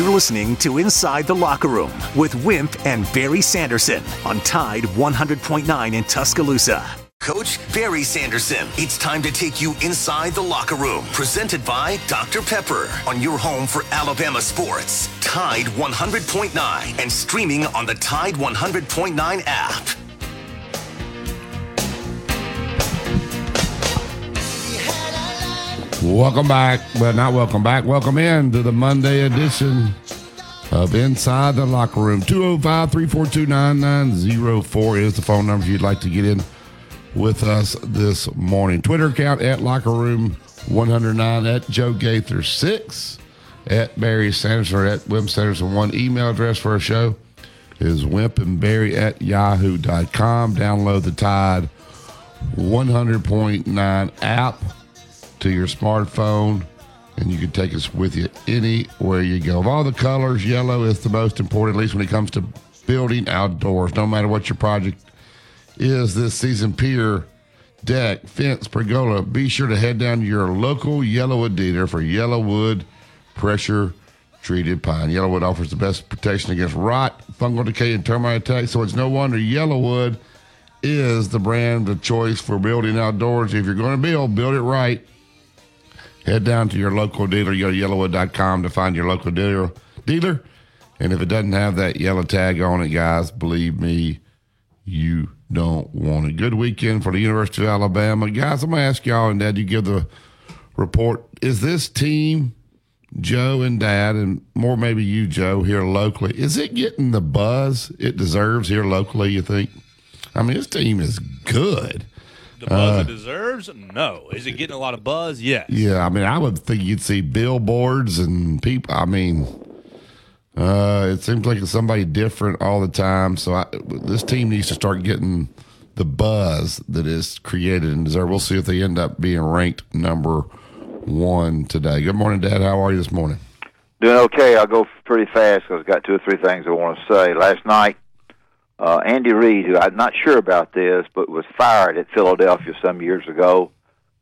You're listening to Inside the Locker Room with Wimp and Barry Sanderson on Tide 100.9 in Tuscaloosa. Coach Barry Sanderson, it's time to take you inside the locker room. Presented by Dr. Pepper on your home for Alabama sports. Tide 100.9 and streaming on the Tide 100.9 app. Welcome back. Well, not welcome back. Welcome in to the Monday edition of Inside the Locker Room. 205 342 9904 is the phone number if you'd like to get in with us this morning. Twitter account at Locker Room 109 at Joe Gaither 6 at Barry Sanderson at Wimp Sanderson 1. Email address for our show is wimpandbarry at yahoo.com. Download the Tide 100.9 app to your smartphone and you can take us with you anywhere you go. Of all the colors, yellow is the most important, at least when it comes to building outdoors. No matter what your project is this season, pier, deck, fence, pergola, be sure to head down to your local Yellowwood dealer for Yellowwood pressure treated pine. Yellowwood offers the best protection against rot, fungal decay, and termite attacks, so it's no wonder Yellowwood is the brand of choice for building outdoors. If you're going to build, build it right. Head down to your local dealer. To yellowwood.com to find your local dealer. Dealer, and if it doesn't have that yellow tag on it, guys, believe me, you don't want it. Good weekend for the University of Alabama, guys. I'm gonna ask y'all, and Dad, you give the report. Is this team, Joe and Dad, and more maybe you, Joe, here locally, is it getting the buzz it deserves here locally? You think? I mean, this team is good. The buzz it deserves? No. Is it getting a lot of buzz? Yes. Yeah, I mean, I would think you'd see billboards and people. I mean, uh, it seems like it's somebody different all the time. So I, this team needs to start getting the buzz that is created and deserved. We'll see if they end up being ranked number one today. Good morning, Dad. How are you this morning? Doing okay. I'll go pretty fast because I've got two or three things I want to say. Last night, uh, Andy Reid, who I'm not sure about this, but was fired at Philadelphia some years ago.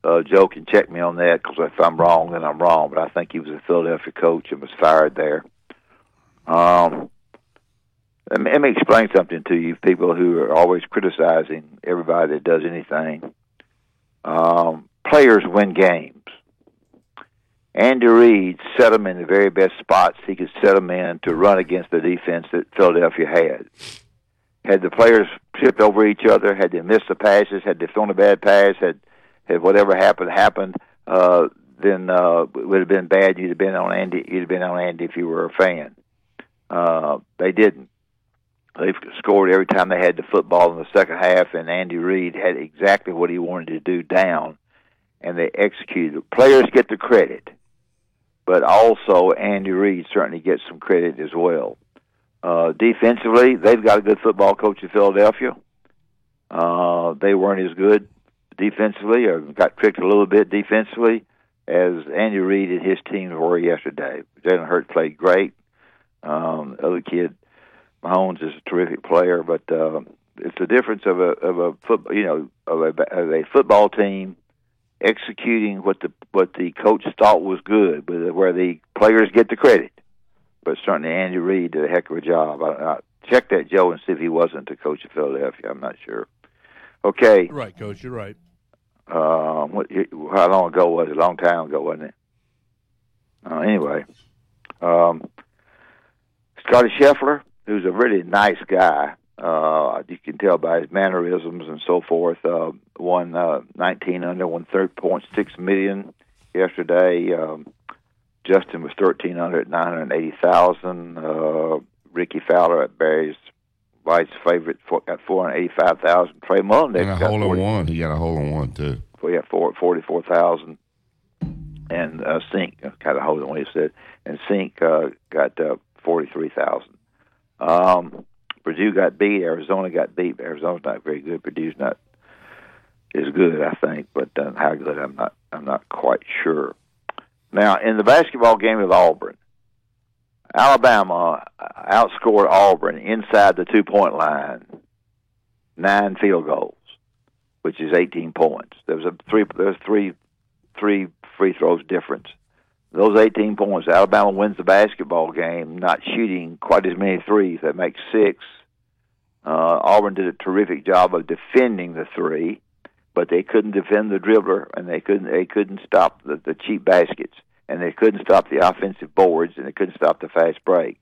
Uh, Joe can check me on that because if I'm wrong, then I'm wrong. But I think he was a Philadelphia coach and was fired there. Um, let me, let me explain something to you, people who are always criticizing everybody that does anything. Um, players win games. Andy Reid set them in the very best spots he could set them in to run against the defense that Philadelphia had. Had the players tripped over each other, had they missed the passes, had they thrown a bad pass, had had whatever happened happened, uh, then uh, it would have been bad. You'd have been on Andy. You'd have been on Andy if you were a fan. Uh, they didn't. They scored every time they had the football in the second half, and Andy Reid had exactly what he wanted to do down, and they executed. Players get the credit, but also Andy Reid certainly gets some credit as well. Uh, defensively, they've got a good football coach in Philadelphia. Uh, they weren't as good defensively, or got tricked a little bit defensively, as Andy Reid and his team were yesterday. Jalen Hurts played great. Um, the other kid, Mahomes, is a terrific player, but uh, it's the difference of a of a football, you know, of a, of a football team executing what the what the coach thought was good, but where the players get the credit but certainly Andy Reid did a heck of a job. I, I check that Joe and see if he wasn't the coach of Philadelphia. I'm not sure. Okay. Right, coach. You're right. Um, what, how long ago was it? A long time ago, wasn't it? Uh, anyway, um, Scotty Scheffler, who's a really nice guy. Uh, you can tell by his mannerisms and so forth. Uh, won uh, 19 under, won 3.6 million yesterday. Um, Justin was thirteen hundred, nine hundred eighty thousand. Uh, Rickie Fowler at Barry's White's favorite for, got four hundred eighty-five thousand. Trey Mullen got a hole 40, in one. He got a hole in one too. Well, yeah, four forty-four thousand. And uh, Cink kind of hole in one. He said, and Cink uh, got uh, forty-three thousand. Um, Purdue got beat. Arizona got beat. Arizona's not very good. Purdue's not as good, I think, but uh, how good I'm not. I'm not quite sure. Now, in the basketball game with Auburn, Alabama outscored Auburn inside the two point line, nine field goals, which is 18 points. There was a three. There was three, three free throws difference. those 18 points, Alabama wins the basketball game, not shooting quite as many threes. They make six. Uh, Auburn did a terrific job of defending the three, but they couldn't defend the dribbler, and they couldn't they couldn't stop the, the cheap baskets, and they couldn't stop the offensive boards, and they couldn't stop the fast break.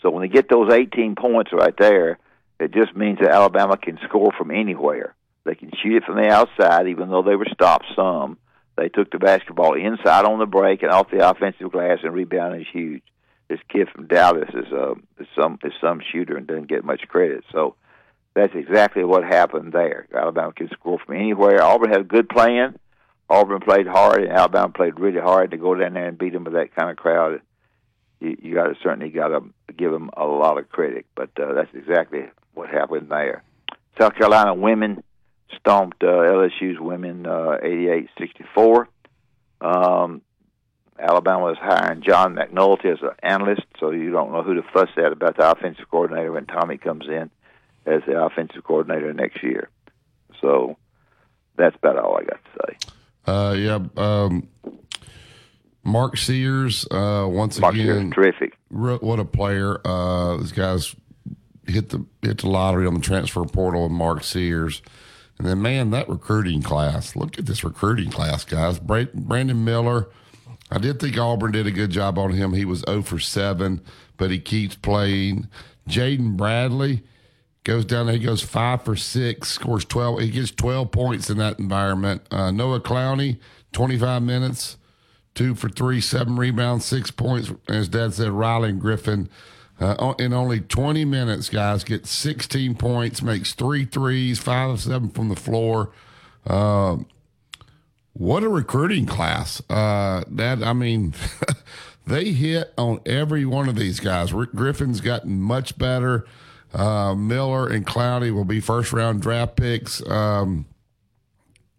So when they get those 18 points right there, it just means that Alabama can score from anywhere. They can shoot it from the outside, even though they were stopped some. They took the basketball inside on the break and off the offensive glass, and rebounding is huge. This kid from Dallas is uh, is some is some shooter and doesn't get much credit. So that's exactly what happened there. Alabama can score from anywhere. Auburn had a good plan. Auburn played hard, and Alabama played really hard to go down there and beat them with that kind of crowd. You, you got to certainly got to give them a lot of credit, but uh, that's exactly what happened there. South Carolina women stomped uh, LSU's women uh, 88-64. Um, Alabama is hiring John McNulty as an analyst, so you don't know who to fuss at about the offensive coordinator when Tommy comes in as the offensive coordinator next year. So that's about all I got to say. Uh, yeah. Um, Mark Sears, uh, once Mark again, Sears, terrific. what a player! Uh, this guy's hit the hit the lottery on the transfer portal with Mark Sears. And then, man, that recruiting class. Look at this recruiting class, guys. Brandon Miller. I did think Auburn did a good job on him. He was 0 for 7, but he keeps playing. Jaden Bradley goes down there. He goes 5 for 6, scores 12. He gets 12 points in that environment. Uh, Noah Clowney, 25 minutes, 2 for 3, 7 rebounds, 6 points. As Dad said, Rylan Griffen uh, in only 20 minutes, guys, gets 16 points, makes three threes, five of seven from the floor. Uh, what a recruiting class! Uh, that I mean, they hit on every one of these guys. Rick Griffin's gotten much better. Uh, Miller and Clowney will be first round draft picks. Um,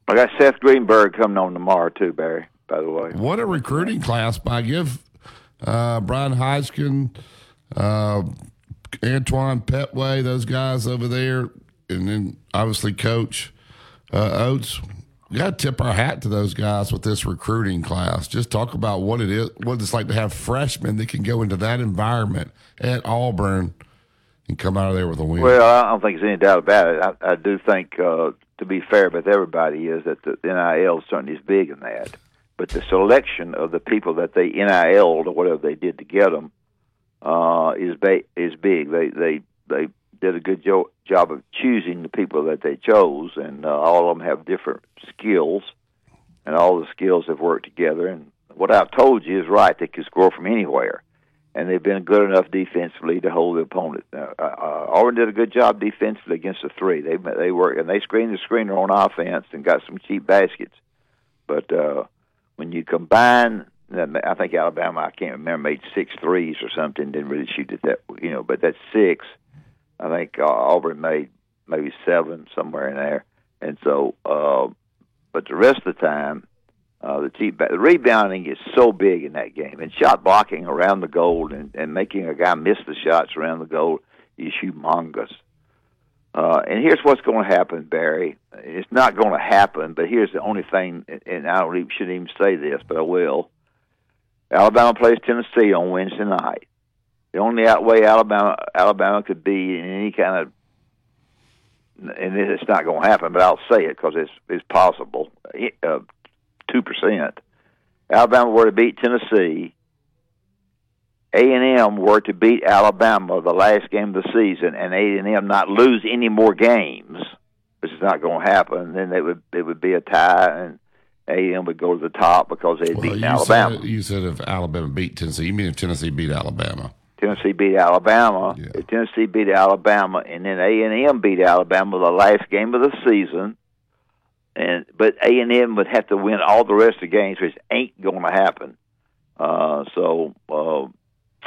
I got Seth Greenberg coming on tomorrow too, Barry. By the way, what a recruiting class! By give uh, Brian Heiskin uh, Antoine Pettway, those guys over there, and then obviously Coach uh, Oats. We got to tip our hat to those guys with this recruiting class. Just talk about what it is, what it's like to have freshmen that can go into that environment at Auburn and come out of there with a win. Well, I don't think there's any doubt about it. I, I do think, uh, to be fair with everybody, is that the NIL certainly is big in that. But the selection of the people that they NIL'd or whatever they did to get them uh, is ba- is big. They they they did a good jo- job of choosing the people that they chose, and uh, all of them have different skills, and all the skills have worked together. And what I've told you is right; they can score from anywhere, and they've been good enough defensively to hold the opponent. Now, uh, uh, Auburn did a good job defensively against the three. They they work and they screened the screener on offense and got some cheap baskets, but. uh when you combine I think Alabama, I can't remember, made six threes or something. Didn't really shoot it that, you know, but that's six. I think uh, Auburn made maybe seven somewhere in there, and so, uh, but the rest of the time, uh, the the rebounding is so big in that game, and shot blocking around the goal and, and making a guy miss the shots around the goal is humongous. Uh, and here's what's going to happen, Barry. It's not going to happen, but here's the only thing, and I don't even, shouldn't even say this, but I will Alabama plays Tennessee on Wednesday night. The only way Alabama Alabama could be in any kind of and it's not going to happen, but I'll say it because it's it's possible. Uh, two percent. Alabama were to beat Tennessee. A and M were to beat Alabama the last game of the season, and A and M not lose any more games, which is not going to happen. Then it would it would be a tie, and a&M would go to the top because they had well, beaten you Alabama. Said, you said if Alabama beat Tennessee, you mean if Tennessee beat Alabama? Tennessee beat Alabama. Yeah. If Tennessee beat Alabama, and then A and M beat Alabama the last game of the season, and but A and M would have to win all the rest of the games, which ain't going to happen. Uh, so uh,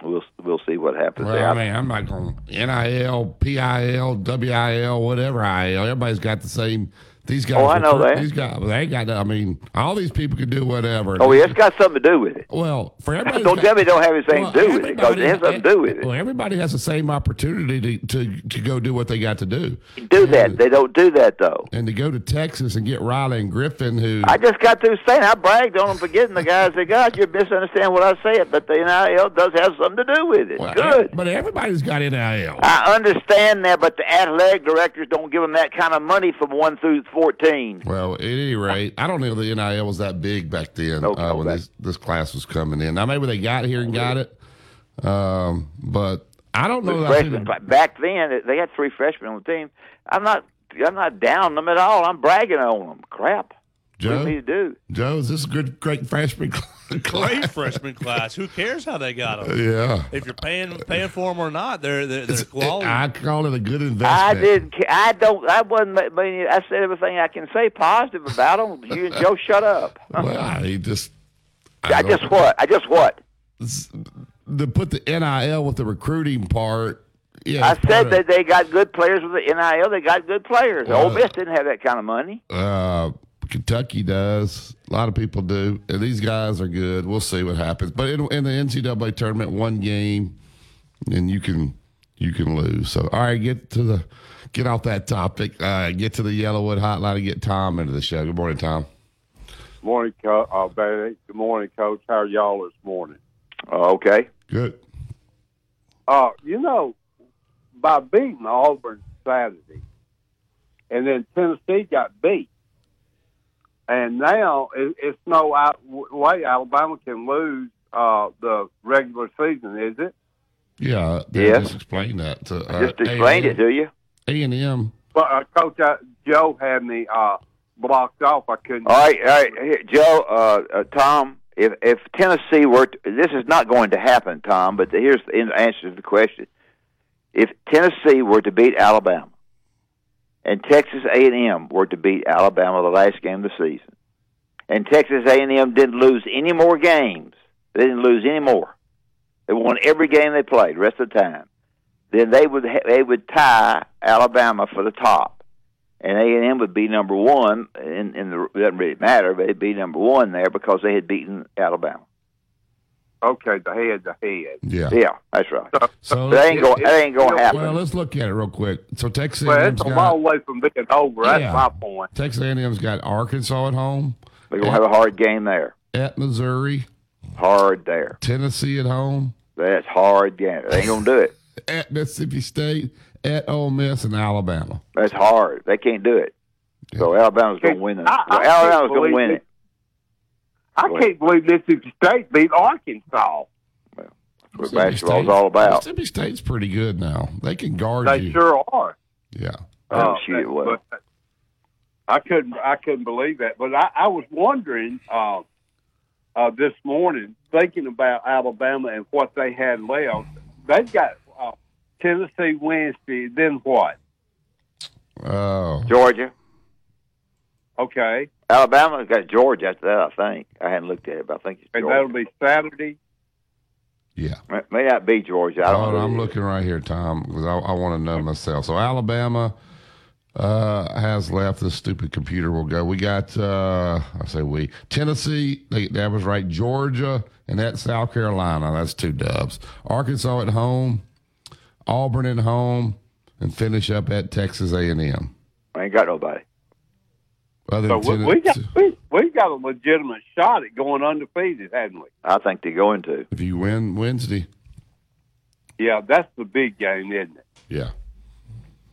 we'll we'll see what happens well, there. I mean, I'm not going NIL, PIL, WIL, whatever IL. Everybody's got the same These guys. Oh, I know that. These guys. They got. I mean, all these people can do whatever. Oh, it's got something to do with it. Well, for everybody. Don't tell me don't have anything to do with it, because it has something to do with it. Well, everybody has the same opportunity to, to, to go do what they got to do. Do that. They don't do that, though. And to go to Texas and get Riley and Griffin, who I just got through saying I bragged on them for getting the guys they got. You misunderstand what I said, but the NIL does have something to do with it. well, Good. but everybody's got NIL. I understand that, but the athletic directors don't give them that kind of money from one through fourteen. Well, at any rate, I don't know the NIL was that big back then Nope, uh, when back- this, this class was coming in. Now, maybe they got here and got it, um, but I don't know. that Freshmen back then, they had three freshmen on the team. I'm not, I'm not down them at all. I'm bragging on them. Crap. What Joe, do you need to do? Joe, is this a good, great freshman Great class? freshman class. Who cares how they got them? Yeah. If you're paying paying for them or not, they're they're, they're quality. I call it a good investment. I didn't. I don't. I wasn't. I mean, I said everything I can say positive about them. You and Joe, shut up. Well, he just. I don't- just what? I just what? to put the NIL with the recruiting part. Yeah, I said of- that they got good players with the NIL. They got good players. Well, Ole Miss didn't have that kind of money. Uh, Kentucky does. A lot of people do. And these guys are good. We'll see what happens. But in, in the NCAA tournament, one game, and you can you can lose. So all right, get to the get off that topic. Uh, get to the Yellowwood Hotline and get Tom into the show. Good morning, Tom. Morning, Co- uh, Barry. Good morning, Coach. How are y'all this morning? Oh, okay. Good. Uh, you know, by beating Auburn Saturday, and then Tennessee got beat, and now it, it's no out, way Alabama can lose uh, the regular season, is it? Yeah. they Yes. Just explain that. To, uh, Just explained it to you. A and M. But uh, Coach uh, Joe had me uh, blocked off. I couldn't. All right, all right, Here, Joe, uh, uh, Tom. If if Tennessee were, to, this is not going to happen, Tom. But here's the answer to the question: If Tennessee were to beat Alabama, and Texas A and M were to beat Alabama the last game of the season, and Texas A and M didn't lose any more games, they didn't lose any more. They won every game they played, the rest of the time. Then they would ha- they would tie Alabama for the top and A and M would be number one. In, in the it doesn't really matter, but it'd be number one there because they had beaten Alabama. Okay, the head the head. Yeah. Yeah, that's right. So That ain't going. That ain't going to happen. well, let's look at it real quick. So Texas Well, A&M's it's a got long way from being over. That's Yeah. my point. Texas A&M's got Arkansas at home, They're going to have a hard game there. at Missouri, Hard there. Tennessee at home, That's hard game. They ain't going to do it. at Mississippi State, at Ole Miss, and Alabama. That's hard. They can't do it. So Alabama's going to win it. I- I Alabama's going to believe win it. It. I Go can't believe Mississippi State beat Arkansas. Well, That's what Mississippi basketball's State- all about. Mississippi State's pretty good now. They can guard They you. sure are. Yeah. Oh, Uh, shoot, well. I couldn't. I couldn't believe that. But I, I was wondering uh, uh, this morning, thinking about Alabama and what they had left. They've got uh, Tennessee Wednesday. Then what? Oh. Georgia. Okay, Alabama's got Georgia after that, I think. I hadn't looked at it, but I think it's and that'll be Saturday. Yeah. May- May not be Georgia. I don't oh, know. I'm looking right here, Tom, because I, I want to know myself. So Alabama uh, has left. This stupid computer will go. We got, uh, I say we, Tennessee, they, that was right, Georgia, and that's South Carolina. That's two dubs. Arkansas at home, Auburn at home, and finish up at Texas A&M. I ain't got nobody. Other So we, we got we, we got a legitimate shot at going undefeated, hadn't we? I think they're going to. if you win Wednesday, Yeah, that's the big game, isn't it? yeah.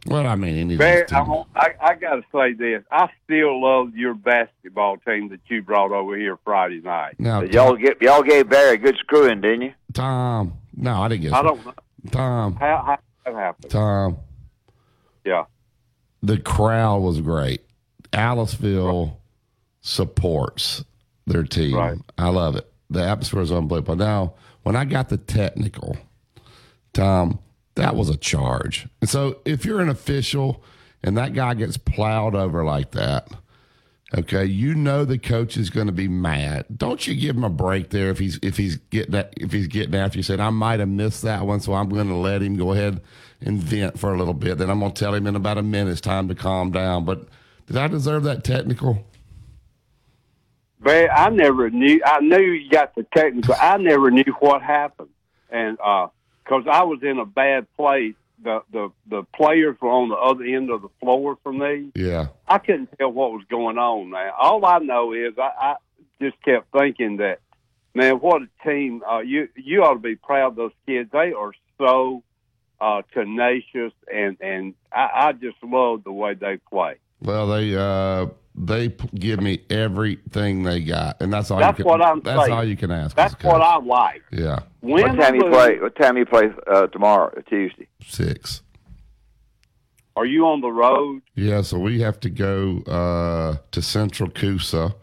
Well, I mean, any of Barry, I, I, I got to say this. I still love your basketball team that you brought over here Friday night. now, Y'all get y'all gave Barry a good screwing, didn't you? Tom, no, I didn't get I don't know Tom, how, how that happened. Tom, Yeah. the crowd was great. Aliceville supports their team. Right. I love it. The atmosphere is unbelievable. Now, when I got the technical, Tom, that was a charge. And so if you're an official and that guy gets plowed over like that, okay, you know the coach is going to be mad. Don't you give him a break there if he's if he's getting that if he's getting after you said I might have missed that one, so I'm going to let him go ahead and vent for a little bit. Then I'm going to tell him in about a minute it's time to calm down. But Did I deserve that technical? Barry, I never knew. I knew you got the technical. I never knew what happened, and because I was in a bad place, the the the players were on the other end of the floor from me. Yeah. I couldn't tell what was going on. Now, all I know is I, I just kept thinking that, man, what a team! Uh, you you ought to be proud of those kids. They are so uh, tenacious, and and I, I just love the way they play. Well, they uh, they give me everything they got, and that's all. That's you can, what I'm That's saying. all you can ask. That's what. I like. Yeah, When What time or you lose, play? What time you play uh, tomorrow? Tuesday. six. Are you on the road? Yeah, so we have to go uh, to Central Coosa,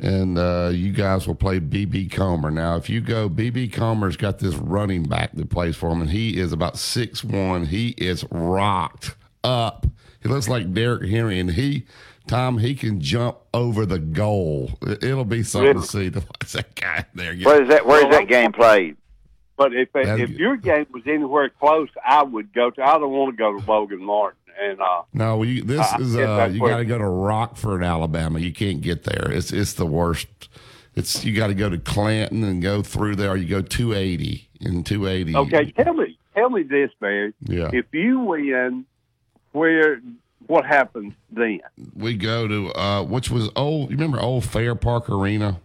and uh, you guys will play BB Comer. Now, if you go, BB Comer's got this running back that plays for him, and he is about six one. He is rocked up. He looks like Derrick Henry, and he, Tom, he can jump over the goal. It- It'll be something Really? to see to watch that guy there. get- Where is that? Where is that game played? But if That'd if be- your game was anywhere close, I would go to. I don't want to go to Logan Martin, and uh, No, you, this Uh, is uh, that's you got to go to Rockford, Alabama. You can't get there. It's it's the worst. It's you got to go to Clanton and go through there. You go 280 and 280. okay, tell me, tell me this, man. Yeah. If you win, where what happens then? we go to uh, which was old. You remember old Fair Park Arena?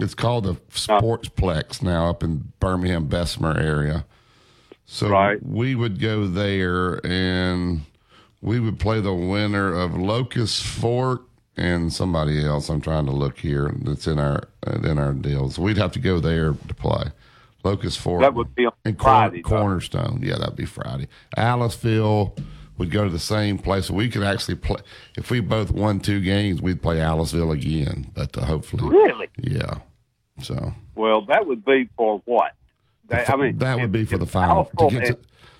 It's called the Sportsplex now up in Birmingham Bessemer area. So Right. we would go there and we would play the winner of Locust Fork and somebody else. I'm trying to look here. That's in our in our deals. We'd have to go there to play Locust Fork. That would be on and Friday, though. Cornerstone. Yeah, that'd be Friday. Aliceville would go to the same place. We could actually play. If we both won two games, we'd play Aliceville again. But uh, hopefully, Really? yeah. So Well, that would be for what? That, I mean, that would if- be for the final to get to,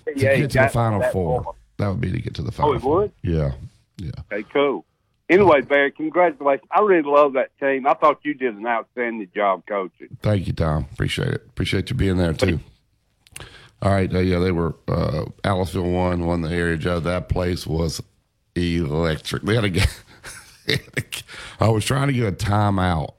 to, get to the final that four. That would be to get to the final. it four. would? Yeah, yeah. Okay, cool. Anyway, Barry, congratulations. I really love that team. I thought you did an outstanding job coaching. Thank you, Tom. Appreciate it. Appreciate you being there too. All right, yeah, they were uh, Aliceville won, won the area job. That place was electric. They had a. I was trying to get a timeout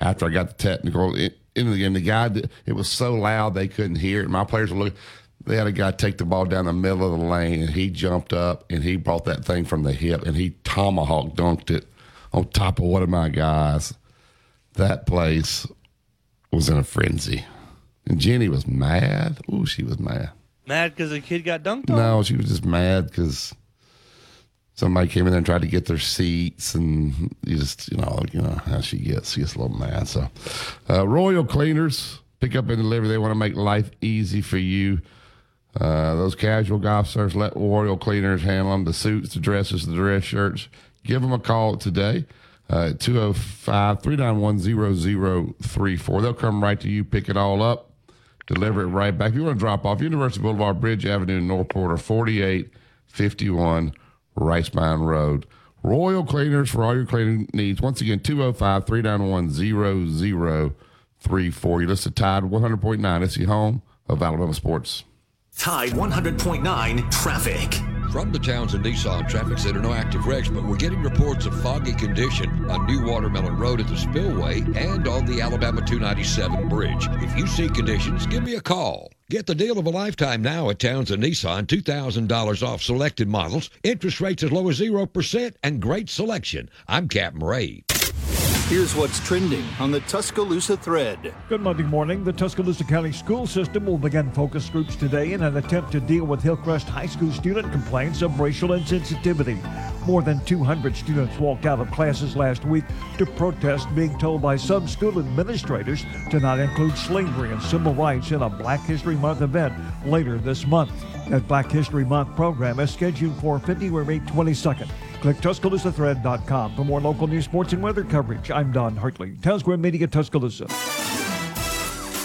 after I got the technical in, into the game. The guy, it was so loud they couldn't hear it. My players were looking. They had a guy take the ball down the middle of the lane, and he jumped up and he brought that thing from the hip and he tomahawk dunked it on top of one of my guys. That place was in a frenzy. And Jenny was mad. Ooh, she was mad. Mad because the kid got dunked on? No, she was just mad because somebody came in there and tried to get their seats, and you just, you know, you know how she gets. She gets a little mad. So, uh, Royal Cleaners pick up and deliver. They want to make life easy for you. Uh, those casual golf stars, let Royal Cleaners handle them. The suits, the dresses, the dress shirts. Give them a call today. Uh, 205 391 0034. They'll come right to you, pick it all up, deliver it right back. If you want to drop off, University Boulevard, Bridge Avenue, Northport, or 4851 Rice Mine Road. Royal Cleaners for all your cleaning needs. Once again, 205 391 0034. You listen to Tide 100.9. It's the home of Alabama sports. Tide 100.9 traffic. From the Townsend Nissan Traffic Center, no active wrecks, but we're getting reports of foggy condition on New Watermelon Road at the Spillway and on the Alabama 297 bridge. If you see conditions, give me a call. Get the deal of a lifetime now at Townsend Nissan. $2,000 off selected models, interest rates as low as 0%, and great selection. I'm Captain Ray. Here's what's trending on the Tuscaloosa thread. Good Monday morning. The Tuscaloosa County School System will begin focus groups today in an attempt to deal with Hillcrest High School student complaints of racial insensitivity. More than 200 students walked out of classes last week to protest being told by some school administrators to not include slavery and civil rights in a Black History Month event later this month. That Black History Month program is scheduled for February 22nd. Click TuscaloosaThread.com for more local news, sports, and weather coverage. I'm Don Hartley, Town Square Media, Tuscaloosa.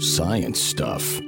Science stuff.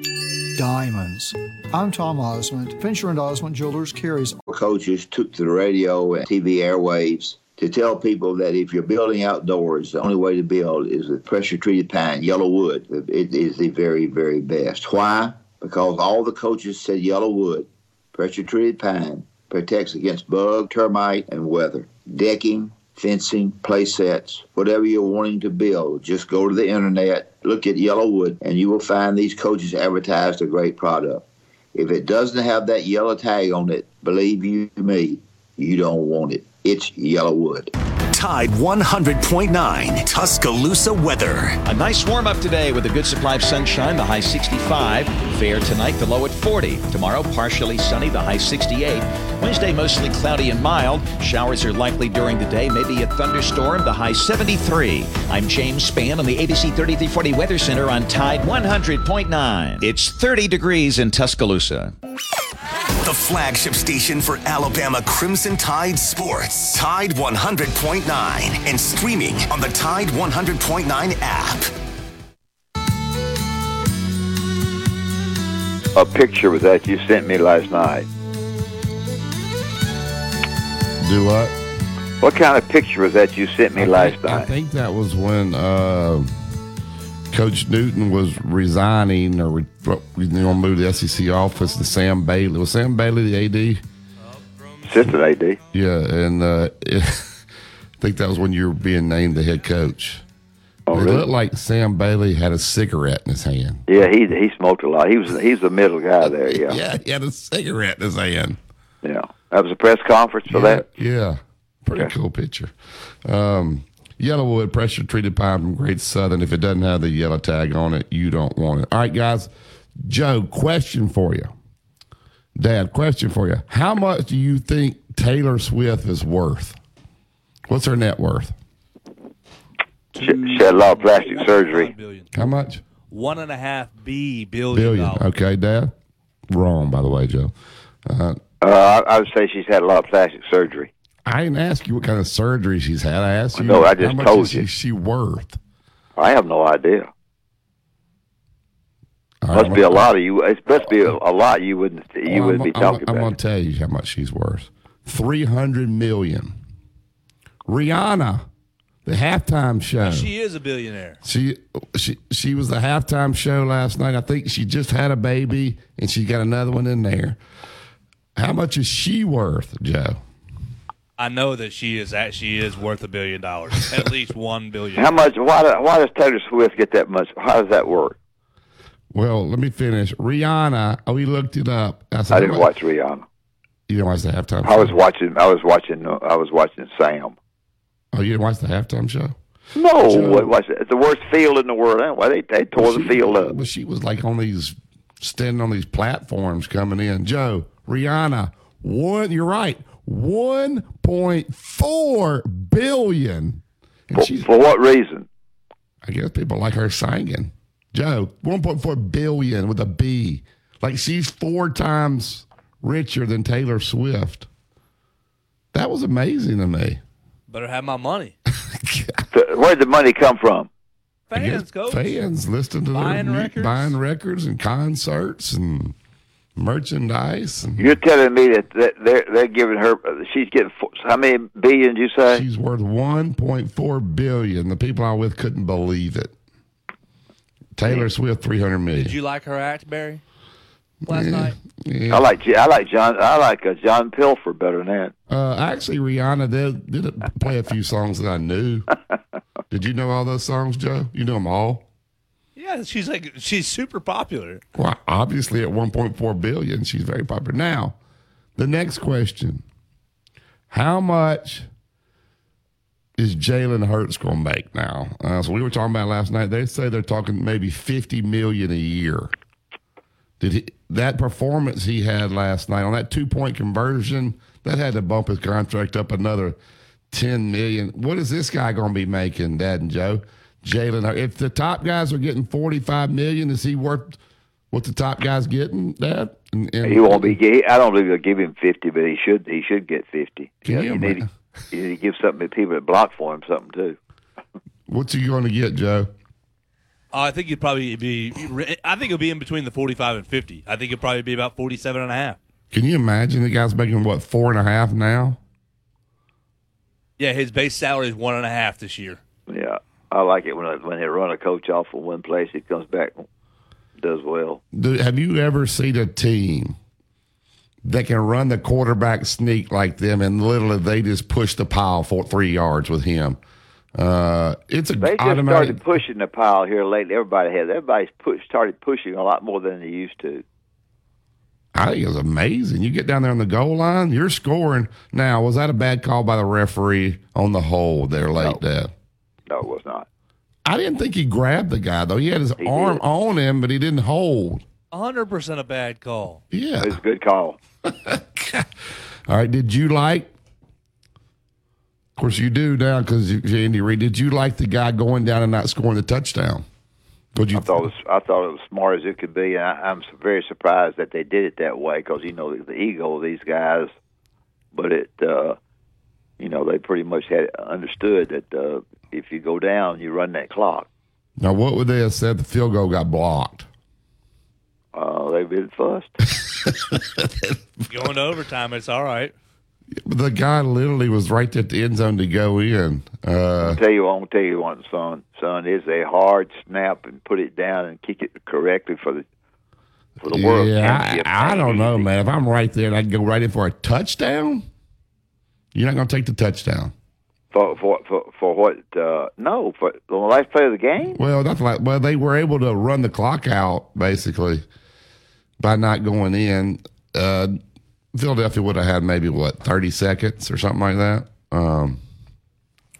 Diamonds. I'm Tom Ozment. Fincher and Ozment Jewelers carries Coaches took to the radio and TV airwaves to tell people that if you're building outdoors, the only way to build is with pressure treated pine, yellow wood. It is the very, very best. Why? Because all the coaches said yellow wood, pressure treated pine, protects against bug, termite, and weather. Decking, fencing, play sets, whatever you're wanting to build, just go to the internet, look at yellow wood, and you will find these coaches advertised a great product. If it doesn't have that yellow tag on it, believe you me, you don't want it. It's Yellowwood. Tide 100.9 Tuscaloosa weather. A nice warm up today with a good supply of sunshine, the high 65. Fair tonight, the low at 40. Tomorrow, partially sunny, the high 68. Wednesday, mostly cloudy and mild. Showers are likely during the day, maybe a thunderstorm, the high 73. I'm James Spann on the ABC 3340 Weather Center on Tide 100.9. It's 30 degrees in Tuscaloosa. The flagship station for Alabama Crimson Tide sports. Tide 100.9 and streaming on the Tide 100.9 app. A picture was that you sent me last night. Do what? What kind of picture was that you sent me I last think, I think that was when uh, Coach Newton was resigning or re- you know, moved to the SEC office. to Sam Bailey was Sam Bailey the AD. Assistant AD. Yeah, and uh, it, I think that was when you were being named the head coach. Oh, it really? looked like Sam Bailey had a cigarette in his hand. Yeah, he he smoked a lot. He was he's the middle guy there. Yeah, Yeah, he had a cigarette in his hand. yeah. That was a press conference for yeah, that. Yeah, pretty Okay. cool picture. Um, Yellowwood pressure treated pine from Great Southern. If it doesn't have the yellow tag on it, you don't want it. All right, guys. Joe, question for you. Dad, question for you. How much do you think Taylor Swift is worth? What's her net worth? She, she had a lot of plastic surgery. Billion. How much? One and a half B billion. Billion. dollars. Okay, Dad. Wrong, by the way, Joe. Uh, Uh, I, I would say she's had a lot of plastic surgery. I didn't ask you what kind of surgery she's had. I asked you. No, I how just much told is you. She, she worth? I have no idea. All right, Must be a lot of you. It must be a, a lot you wouldn't you Well, wouldn't I'm, be talking I'm, I'm about. going to tell you how much she's worth. Three hundred million. Rihanna, the halftime show. She is a billionaire. She she she was the halftime show last night. I think she just had a baby and she got another one in there. How much is she worth, Joe? I know that she is that she is worth a billion dollars, at least one billion. How much? Why? do- Why does Taylor Swift get that much? How does that work? Well, let me finish. Rihanna, oh, we looked it up. said, I didn't watch much- Rihanna. You didn't watch the halftime I was watching. I was watching. uh, I was watching Sam. Oh, you didn't watch the halftime show? No, Joe. what was it? It's the worst field in the world. Anyway, they they tore the She- field up. Well, she was like on these, standing on these platforms coming in. Joe, Rihanna, one, you're right, 1.4 billion. And For, she's, for what reason? I guess people like her singing. Joe, 1.4 billion with a B. Like she's four times richer than Taylor Swift. That was amazing to me. Better have my money. Th- Where'd the money come from? Fans, coach. Fans listening to Buying their mu- records. buying records and concerts and merchandise. And You're telling me that that they're they're giving her. She's getting four, how many billion? You say? she's worth 1.4 billion. The people I'm with couldn't believe it. Taylor Swift, 300 million. Did you like her act, Barry? Last night. Yeah. I like I like John. I like uh, John Pilfer better than that. Uh, actually, Rihanna did, did play a few songs that I knew. did you know all those songs, Joe? You know them all? Yeah, she's like she's super popular. Well, obviously, at 1.4 billion, she's very popular. Now, the next question: How much is Jalen Hurts going to make now? Uh, so we were talking about last night. They say they're talking maybe 50 million a year. Did he, that performance he had last night on that two point conversion that had to bump his contract up another ten million. What is this guy going to be making, Dad and Joe? Jalen, if the top guys are getting forty-five million, is he worth what the top guys getting, That And, and- He won't be. I don't believe they'll give him fifty, but he should. He should get fifty. Yeah, you you need, ima- to, you need to give something to people that block for him something too. What's he going to get, Joe? Uh, I think it'd probably be. I think it'll be in between the forty-five and fifty. I think it'll probably be about forty-seven and a half. Can you imagine the guy's making what four and a half now? Yeah, his base salary is one and a half this year. Yeah, I like it when I, when they run a coach off from one place, he comes back, does well. Do, have you ever seen a team that can run the quarterback sneak like them and literally they just push the pile for three yards with him? Uh, it's a They just automatic. started pushing the pile here lately. Everybody has. Everybody's push started pushing a lot more than they used to. I think it's amazing. You get down there on the goal line, you're scoring. Now, was that a bad call by the referee on the hold there late? No, not. I didn't think he grabbed the guy though. He had his arm on him, but he didn't hold. hundred percent a bad call. Yeah, It was a good call. All right. Did you like? Of course, you do now because Andy Reid. Did you like the guy going down and not scoring the touchdown? Would you? I thought it was, I thought it was smart as it could be, and I, I'm very surprised that they did it that way because you know the, the ego of these guys. But it, uh, you know, they pretty much had understood that uh, if you go down, you run that clock. now, what would they have said? The field goal got blocked. Uh, they been fussed. Going to overtime, it's all right. But the guy literally was right at the end zone to go in. Uh, I'll tell you, I'll tell you one, son. Son is a hard snap and put it down and kick it correctly for the for the world yeah, championship. I, I don't know, man. If I'm right there and I can go right in for a touchdown, you're not going to take the touchdown. For for for, for what? Uh, no, for the last play of the game. Well, that's like well, they were able to run the clock out basically by not going in. Uh, Philadelphia would have had maybe what thirty seconds or something like that. Um,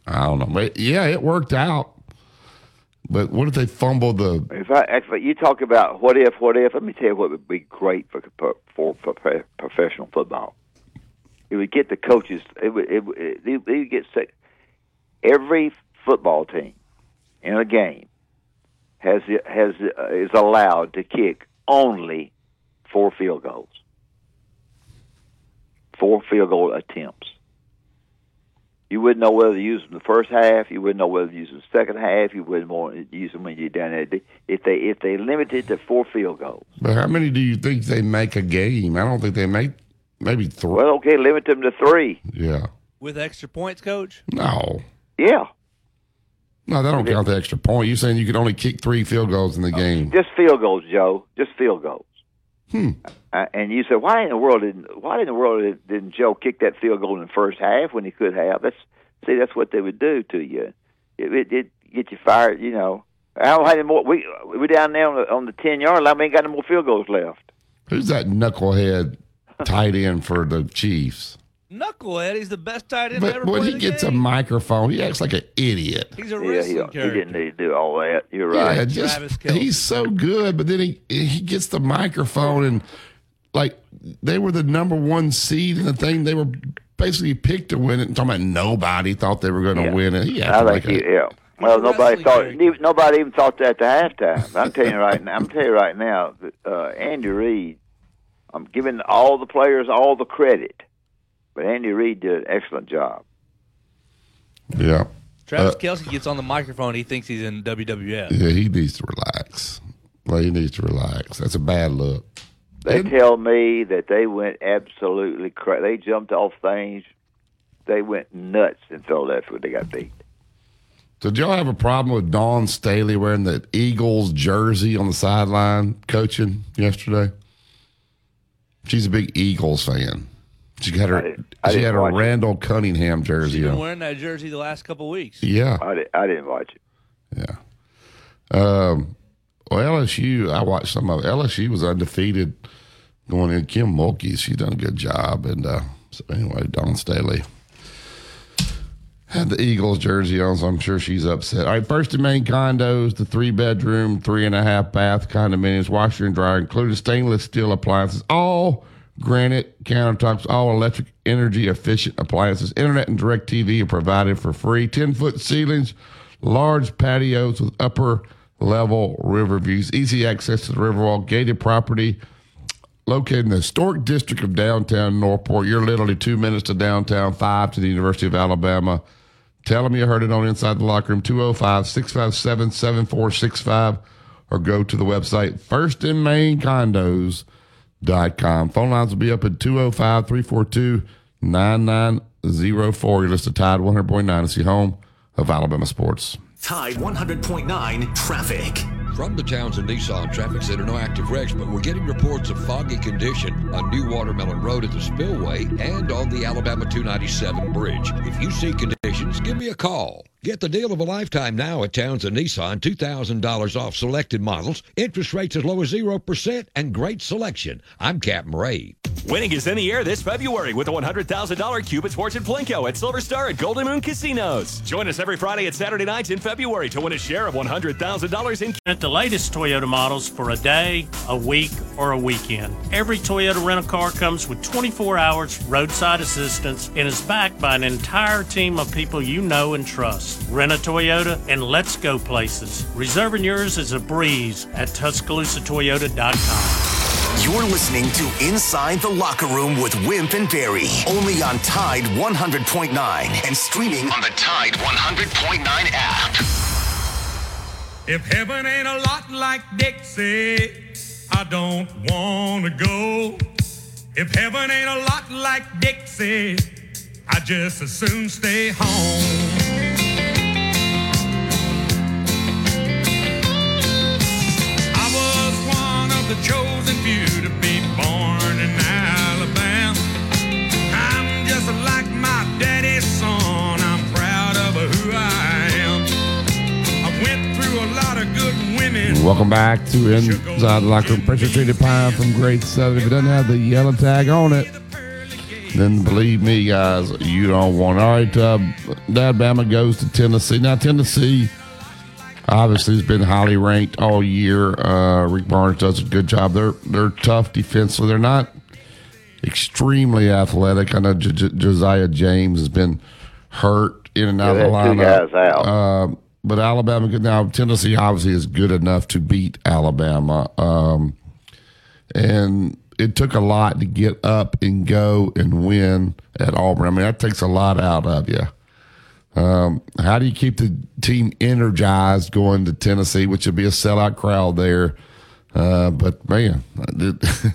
I don't know, but yeah, it worked out. But what if they fumbled the? If I, actually, you talk about what if, what if, let me tell you what would be great for for, for professional football. It would get the coaches. It would. It, it, it would get sick. Every football team in a game has has uh, is allowed to kick only four field goals. Four field goal attempts. You wouldn't know whether to use them in the first half. You wouldn't know whether to use them the second half. You wouldn't want to use them when you're down there. If they if they limited to four field goals. But how many do you think they make a game? I don't think they make maybe three. Well, okay, limit them to three. Yeah. With extra points, coach? No. Yeah, No, they don't count the extra point. You're saying you could only kick three field goals in the game. just field goals, Joe. Just field goals. Hmm. Uh, and you said, why in the world didn't why in the world did- didn't Joe kick that field goal in the first half when he could have? That's see, that's what they would do to you. It it, it get you fired. You know, I don't have any more. We we down there on the on the ten yard line. We ain't got no more field goals left. Who's that knucklehead tight end for the Chiefs? Knucklehead, he's the best tight end But ever when he the gets a microphone, he acts like an idiot. He's a Yeah, he, wrestling don't- he didn't need to do all that. You're right. Yeah, just Travis he's so good, but then he he gets the microphone and like they were the number one seed in the thing. They were basically picked to win it. And talking about nobody thought they were going to Yeah. win it. He I acted think like he, a, yeah. Well, nobody thought. character. even- Nobody even thought that at the halftime. I'm telling you right now. I'm telling you right now. That, uh, Andy Reid. I'm giving all the players all the credit, but Andy Reid did an excellent job. yeah. Travis Uh, Kelce gets on the microphone. He thinks he's in WWF. Yeah, he needs to relax. Well, he needs to relax. That's a bad look. They And- tell me that they went absolutely crazy. They jumped off things. They went nuts in Philadelphia when they got beat. Did y'all have a problem with Dawn Staley wearing the Eagles jersey on the sideline coaching yesterday? She's a big Eagles fan. She got her. didn't- I She had her watch it. Randall Cunningham jersey She's been on. wearing that jersey the last couple of weeks. Yeah, I, did, I didn't watch it. yeah. Um, well, LSU. I watched some of it. LSU was undefeated going in. Kim Mulkey. She's done a good job. And uh, so anyway, Dawn Staley had the Eagles jersey on, so I'm sure she's upset. All right, first and main condos, the three bedroom, three and a half bath condominiums, washer and dryer, including stainless steel appliances, all granite countertops, all electric, energy efficient appliances. Internet and direct TV are provided for free. 10 foot ceilings, large patios with upper level river views, easy access to the Riverwalk, gated property located in the historic district of downtown Northport. You're literally two minutes to downtown, five to the University of Alabama. Tell them you heard it on Inside the Locker Room, 205 657 7465, or go to the website firstinmaincondos.com. Phone lines will be up at 205 342 9904. You're listed Tide 100.9 is the home of Alabama sports. Tide 100.9 traffic. From the Townsend Nissan Traffic Center, no active wrecks, but we're getting reports of foggy condition on New Watermelon Road at the Spillway and on the Alabama 297 bridge. If you see conditions, give me a call. Get the deal of a lifetime now at Townsend Nissan. $2,000 off selected models, interest rates as low as 0%, and great selection. I'm Captain Ray. Winning is in the air this February with a $100,000 Cupid Sports and Plinko at Silver Star at Golden Moon Casinos. Join us every Friday and Saturday nights in February to win a share of $100,000 in The latest Toyota models for a day, a week, or a weekend. Every Toyota rental car comes with 24 hours roadside assistance and is backed by an entire team of people you know and trust. Rent a Toyota and let's go places. Reserving yours is a breeze at TuscaloosaToyota.com. You're listening to Inside the Locker Room with Wimp and Barry, only on Tide 100.9 and streaming on the Tide 100.9 app. If heaven ain't a lot like Dixie, I don't want to go. If heaven ain't a lot like Dixie, I just as soon stay home. I was one of the chosen Welcome back to Inside the Locker Room. Pressure treated pine from Great Southern. If it doesn't have the yellow tag on it, then believe me, guys, you don't want it. All right, uh, Alabama goes to Tennessee. Now, Tennessee obviously has been highly ranked all year. Uh, Rick Barnes does a good job. They're they're tough defensively. They're not extremely athletic. I know J- J- Josiah James has been hurt in and out Yeah, of the had two guys out. Um, but Alabama now Tennessee obviously is good enough to beat Alabama. Um, and it took a lot to get up and go and win at Auburn. I mean, that takes a lot out of you. Um, how do you keep the team energized going to Tennessee, which would be a sellout crowd there? Uh, but man, it-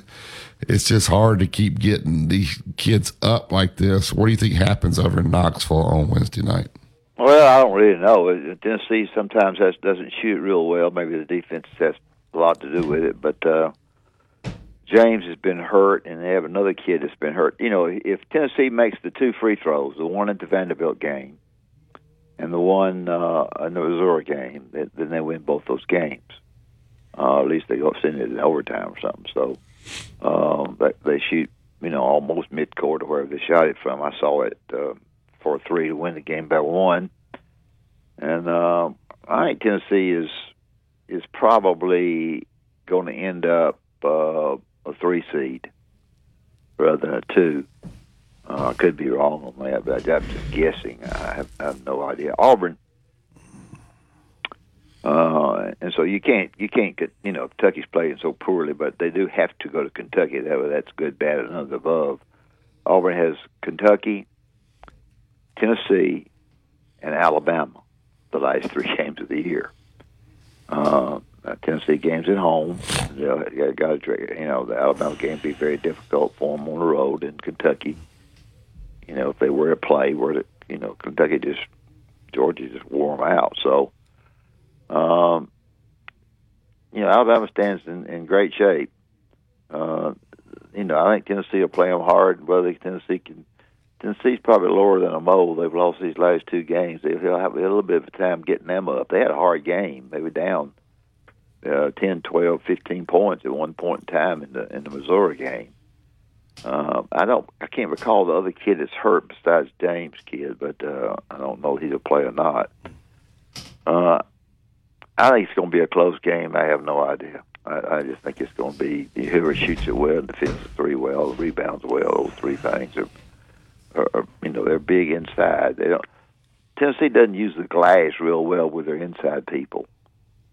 it's just hard to keep getting these kids up like this. What do you think happens over in Knoxville on Wednesday night? Well, I don't really know. Tennessee sometimes has, doesn't shoot real well. Maybe the defense has a lot to do with it. But uh, James has been hurt, and they have another kid that's been hurt. You know, if Tennessee makes the two free throws, the one at the Vanderbilt game and the one uh, in the Missouri game, then then they win both those games. Uh, at least they go send it in overtime or something. So um, they, they shoot, you know, almost midcourt or wherever they shot it from. I saw it uh, for three to win the game by one. And uh, I think Tennessee is is probably going to end up uh, a three seed rather than a two. Uh, I could be wrong on that, but I'm just guessing. I have, I have no idea. Auburn, uh, and so you can't you can't you know Kentucky's playing so poorly, but they do have to go to Kentucky. That that's good, bad, and none above. Auburn has Kentucky, Tennessee, and Alabama the last three games of the year. Uh, Tennessee games at home. They got to, you know, the Alabama game be very difficult for them on the road in Kentucky. You know, if they were to play, where the, you know Kentucky just Georgia just wore them out. So, um, you know, Alabama stands in, in great shape. Uh, you know, I think Tennessee will play them hard. Whether Tennessee can Tennessee's probably lower than a mole. They've lost these last two games. They'll have a little bit of time getting them up. They had a hard game. They were down uh, 10, 12, 15 points at one point in time in the in the Missouri game. Uh, I don't. I can't recall the other kid that's hurt besides James' kid, but uh, I don't know if he'll play or not. Uh, I think it's going to be a close game. I have no idea. I, I just think it's going to be whoever shoots it well, defends the three well, rebounds well. Those three things are, are, you know, they're big inside. They don't. Tennessee doesn't use the glass real well with their inside people.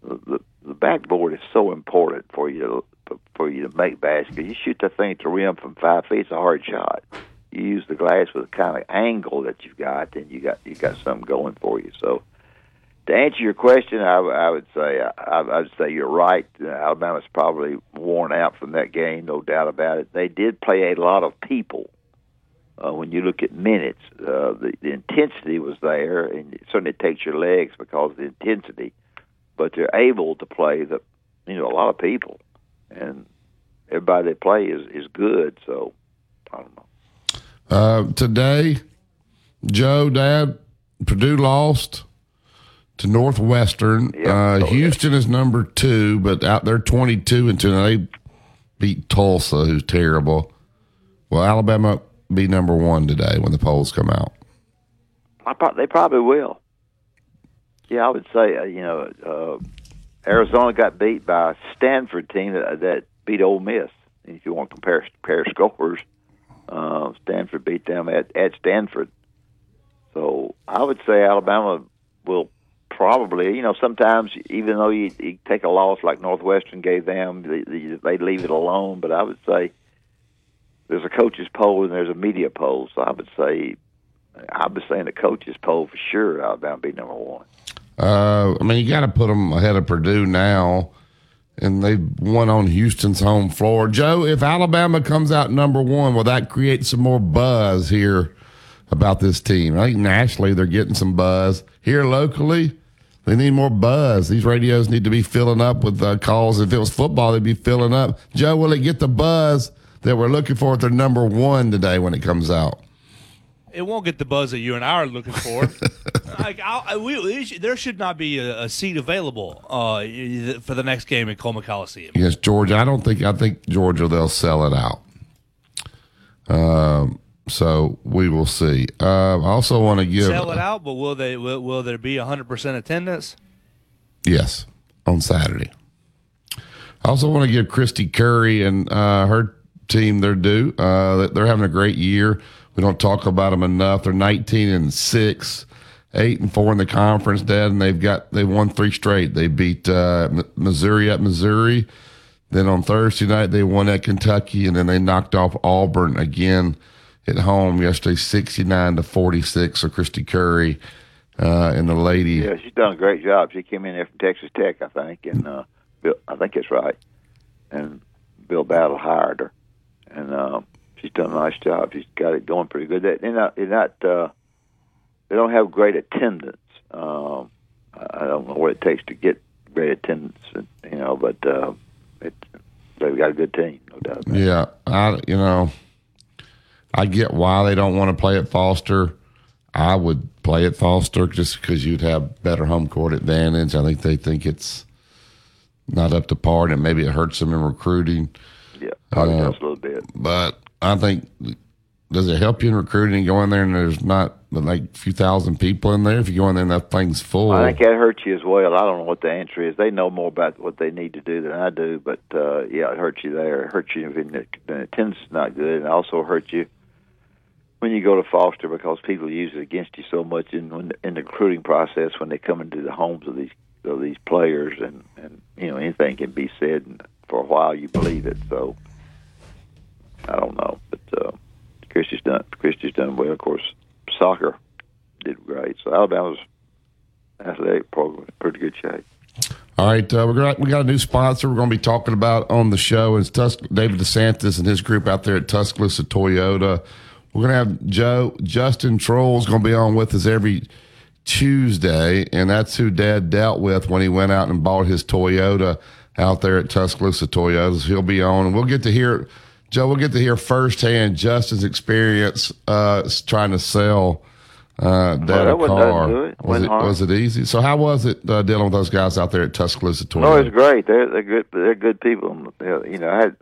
The, the, the backboard is so important for you to, for you to make baskets. You shoot that thing at the rim from five feet; it's a hard shot. You use the glass with the kind of angle that you've got, then you got you got something going for you. So to answer your question, I, I would say I, I would say you're right. Alabama's probably worn out from that game, no doubt about it. They did play a lot of people. Uh, when you look at minutes, uh, the, the intensity was there, and it certainly takes your legs because of the intensity. But they're able to play the, you know, a lot of people, and everybody they play is is good. So I don't know. Uh, today, Joe, Dad, Purdue lost to Northwestern. uh, Houston is number two, but out there 22 and two. Now they beat Tulsa, who's terrible. Well, Alabama be number one today when the polls come out. I pro- they probably will. Yeah, I would say uh, you know uh, Arizona got beat by a Stanford team that, that beat Ole Miss. If you want to compare compare scores, uh, Stanford beat them at at Stanford. So I would say Alabama will probably, you know, sometimes even though you, you take a loss like Northwestern gave them, they, they leave it alone. But I would say there's a coaches poll and there's a media poll. So I would say I would be saying the coaches poll for sure. Alabama be number one. Uh, I mean, you got to put them ahead of Purdue now, and they won on Houston's home floor. Joe, if Alabama comes out number one, will that create some more buzz here about this team? I think nationally they're getting some buzz. Here locally, they need more buzz. These radios need to be filling up with uh, calls. If it was football, they'd be filling up. Joe, will it get the buzz that we're looking for at their number one today when it comes out? It won't get the buzz that you and I are looking for. like, I, we, there should not be a, a seat available uh, for the next game at Coleman Coliseum. Yes, Georgia. I don't think. I think Georgia they'll sell it out. Um, so we will see. Uh, I also want to give sell it out, but will they? Will, will there be hundred percent attendance? Yes, on Saturday. I also want to give Kristy Curry and uh, her team their due. Uh, they're having a great year. We don't talk about them enough. They're 19 and six, eight and four in the conference, Dad, and they've got they won three straight. They beat uh, Missouri at Missouri. Then on Thursday night they won at Kentucky, and then they knocked off Auburn again at home yesterday, 69 to 46. So Kristy Curry uh, and the lady. Yeah, she's done a great job. She came in there from Texas Tech, I think, and uh, Bill, I think it's right. And Bill Battle hired her, and. Um, she's done a nice job. She's got it going pretty good. They're not, they're not uh, they don't have great attendance. Um, I don't know what it takes to get great attendance, you know, but uh, it, they've got a good team, no doubt. Yeah, I you know, I get why they don't want to play at Foster. I would play at Foster just because you'd have better home court advantage. I think they think it's not up to par, and maybe it hurts them in recruiting. Yeah, Uh, But I think does it help you in recruiting and go in there and there's not like a few thousand people in there? If you go in there and that thing's full, I think that hurts you as well. I don't know what the answer is. They know more about what they need to do than I do, but uh, yeah, it hurts you there. It hurts you if the the attendance is not good, and it also hurts you when you go to Foster because people use it against you so much in in the recruiting process when they come into the homes of these of these players, and and you know anything can be said, and for a while you believe it. So I don't know, but uh, Kristy's done Kristy's done well. Of course, soccer did great. So Alabama's athletic program in pretty good shape. All right, uh, we're gonna, we got a new sponsor we're going to be talking about on the show. It's Tus- David DeSantis and his group out there at Tuscaloosa Toyota. We're going to have Joe Justin Troll's going to be on with us every Tuesday, and that's who Dad dealt with when he went out and bought his Toyota out there at Tuscaloosa Toyotas. He'll be on, and we'll get to hear Joe. We'll get to hear firsthand Justin's experience uh, trying to sell uh, that car. Was it was it easy? So how was it uh, dealing with those guys out there at Tuscaloosa Toyota? No, it's great. They're they're good. They're good people. They're- You know, I had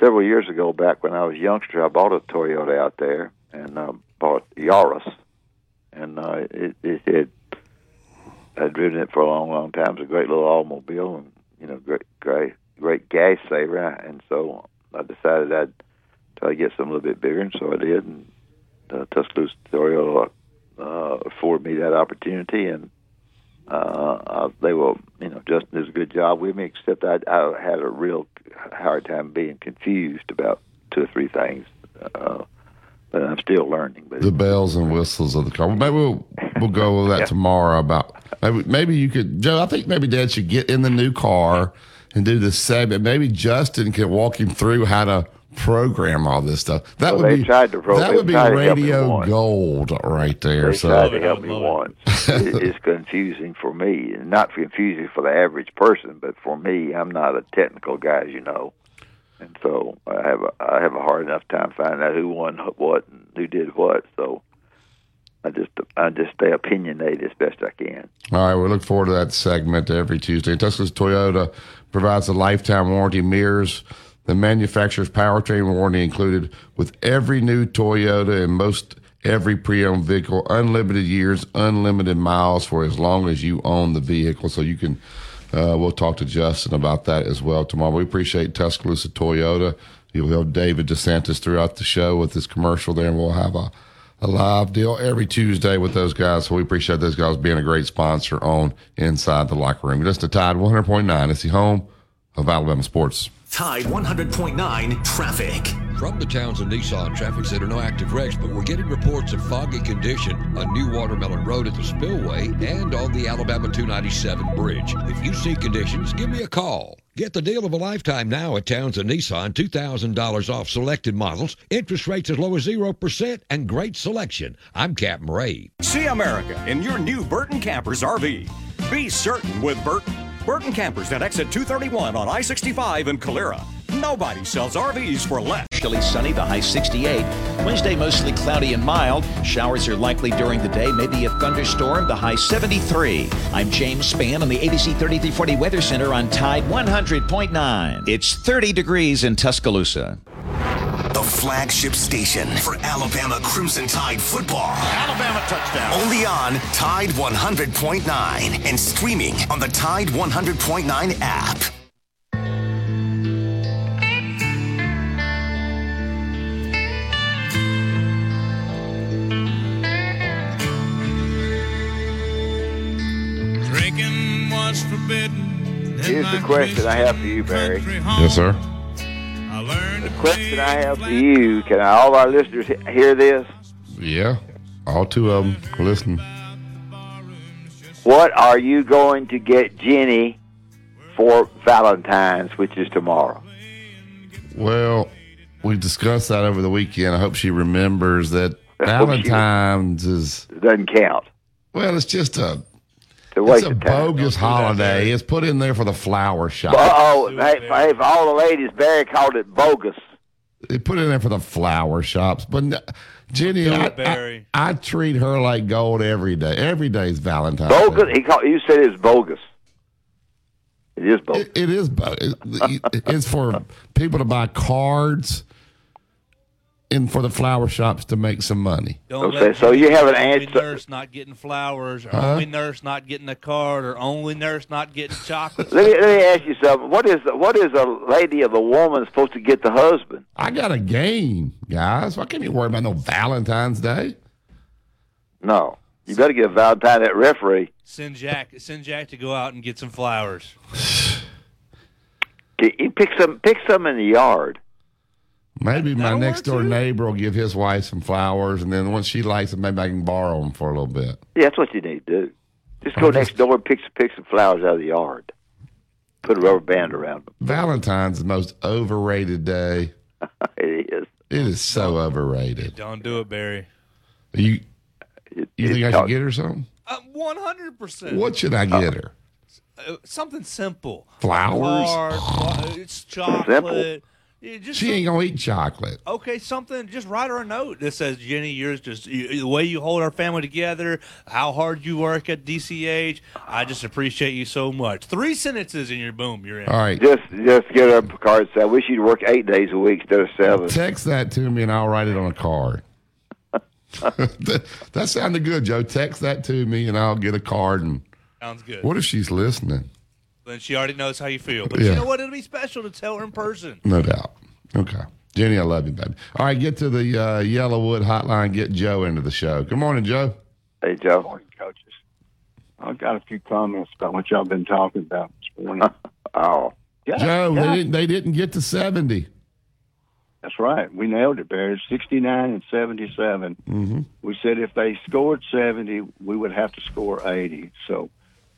several years ago, back when I was a youngster, I bought a Toyota out there and uh, bought Yaris, and uh, it, it had I'd driven it for a long, long time. It's a great little automobile, and you know, great, great, great gas saver, and so I decided I'd try to get something a little bit bigger, and so I did. And uh, Tuscaloosa Toyota uh, afforded me that opportunity, and uh, uh, they will, you know, Justin does a good job with me. Except I, I had a real hard time being confused about two or three things. Uh, but I'm still learning. But the bells and whistles of the car. Well, maybe we'll we'll go over that Yeah. tomorrow. About maybe maybe you could, Joe. I think maybe Dad should get in the new car and do the segment. Maybe Justin can walk him through how to program all this stuff. That Well, would they be tried to pro- that they would be tried to help me radio gold right there. They so tried to help me once. It- it's confusing for me, not confusing for the average person, but for me, I'm not a technical guy, as you know, and so I have a I have a hard enough time finding out who won what and who did what. So I just I just stay opinionated as best I can. All right, we look forward to that segment every Tuesday. Tuscaloosa Toyota provides a lifetime warranty, mirrors the manufacturer's powertrain warranty included with every new Toyota and most every pre-owned vehicle, unlimited years, unlimited miles for as long as you own the vehicle. So you can, uh, we'll talk to Justin about that as well tomorrow. We appreciate Tuscaloosa Toyota. You'll have David DeSantis throughout the show with this commercial there, and we'll have a a live deal every Tuesday with those guys. So we appreciate those guys being a great sponsor on Inside the Locker Room. Just a Tide 100.9. It's the home of Alabama sports. Tide 100.9 traffic. From the Townsend Nissan Traffic Center, no active wrecks, but we're getting reports of foggy condition on New Watermelon Road at the Spillway and on the Alabama 297 bridge. If you see conditions, give me a call. Get the deal of a lifetime now at Townsend Nissan. $2,000 off selected models, interest rates as low as 0%, and great selection. I'm Captain Ray. See America in your new Burton Campers RV. Be certain with Burton. Burton Campers at exit 231 on I 65 in Calera. Nobody sells RVs for less. Partially sunny, the high 68. Wednesday, mostly cloudy and mild. Showers are likely during the day, maybe a thunderstorm, the high 73. I'm James Spann on the ABC 3340 Weather Center on Tide 100.9. It's 30 degrees in Tuscaloosa. The flagship station for Alabama Crimson Tide football. Alabama touchdown. Only on Tide 100.9 and streaming on the Tide 100.9 app. Drinking was forbidden. Here's the question I have for you, Barry. Yes, sir. The question I have for you: Can all our listeners hear this? Yeah. All two of them. Listen. What are you going to get Jenny for Valentine's, which is tomorrow? Well, we discussed that over the weekend. I hope she remembers that she- Valentine's is. Doesn't count. Well, it's just a. It's a It's a time. bogus holiday. It's put in there for the flower shop. Oh, hey, hey, for all the ladies, Barry called it bogus. They put it in there for the flower shops. But no, Jenny, I. I, I treat her like gold every day. Every day is Valentine's. Bogus. Day. He called. You said it's bogus. It is bogus. It, it is. bogus. it's for people to buy cards and for the flower shops to make some money. Don't Okay, so you have an only answer- nurse not getting flowers, or Huh? only nurse not getting a card, or only nurse not getting chocolate. Let me let me ask you something. What is what is a lady of a woman supposed to get the husband? I got a game, guys. Why can't you worry about no Valentine's Day? No, you better get a Valentine that referee. Send Jack, send Jack to go out and get some flowers. Can You pick some pick some in the yard. Maybe my That'll next door too. neighbor will give his wife some flowers, and then once she likes them, maybe I can borrow them for a little bit. Yeah, that's what you need to do. Just go I'm next door and pick some pick some flowers out of the yard. Put a rubber band around them. Valentine's the most overrated day. it is. It is so overrated. Don't do it, Barry. You It- you think it's I should talk- get her something? Uh, One hundred percent. What should I get her? Uh, something simple. Flowers? Card, it's chocolate. Simple. Yeah, just She ain't gonna eat chocolate. Okay, something. Just write her a note that says, "Jenny, yours just you, the way you hold our family together, how hard you work at DCH. I just appreciate you so much." Three sentences in your boom, you're in. All right. Just just get her a card. and Say, I wish you'd work eight days a week instead of seven. Text that to me and I'll write it on a card. that, that sounded good, Joe. Text that to me and I'll get a card. And Sounds good. what if she's listening? Then she already knows how you feel. But you Yeah. know what? It'll be special to tell her in person. No doubt. Okay. Jenny, I love you, baby. All right, get to the uh, YellaWood hotline. Get Joe into the show. Good morning, Joe. Hey, Joe. Morning, coaches. I've got a few comments about what y'all been talking about this morning. oh, yeah, Joe, yeah. they didn't. They didn't get to seventy. That's right. We nailed it, Barry. 69 and 77. Mm-hmm. We said if they scored 70, we would have to score 80. So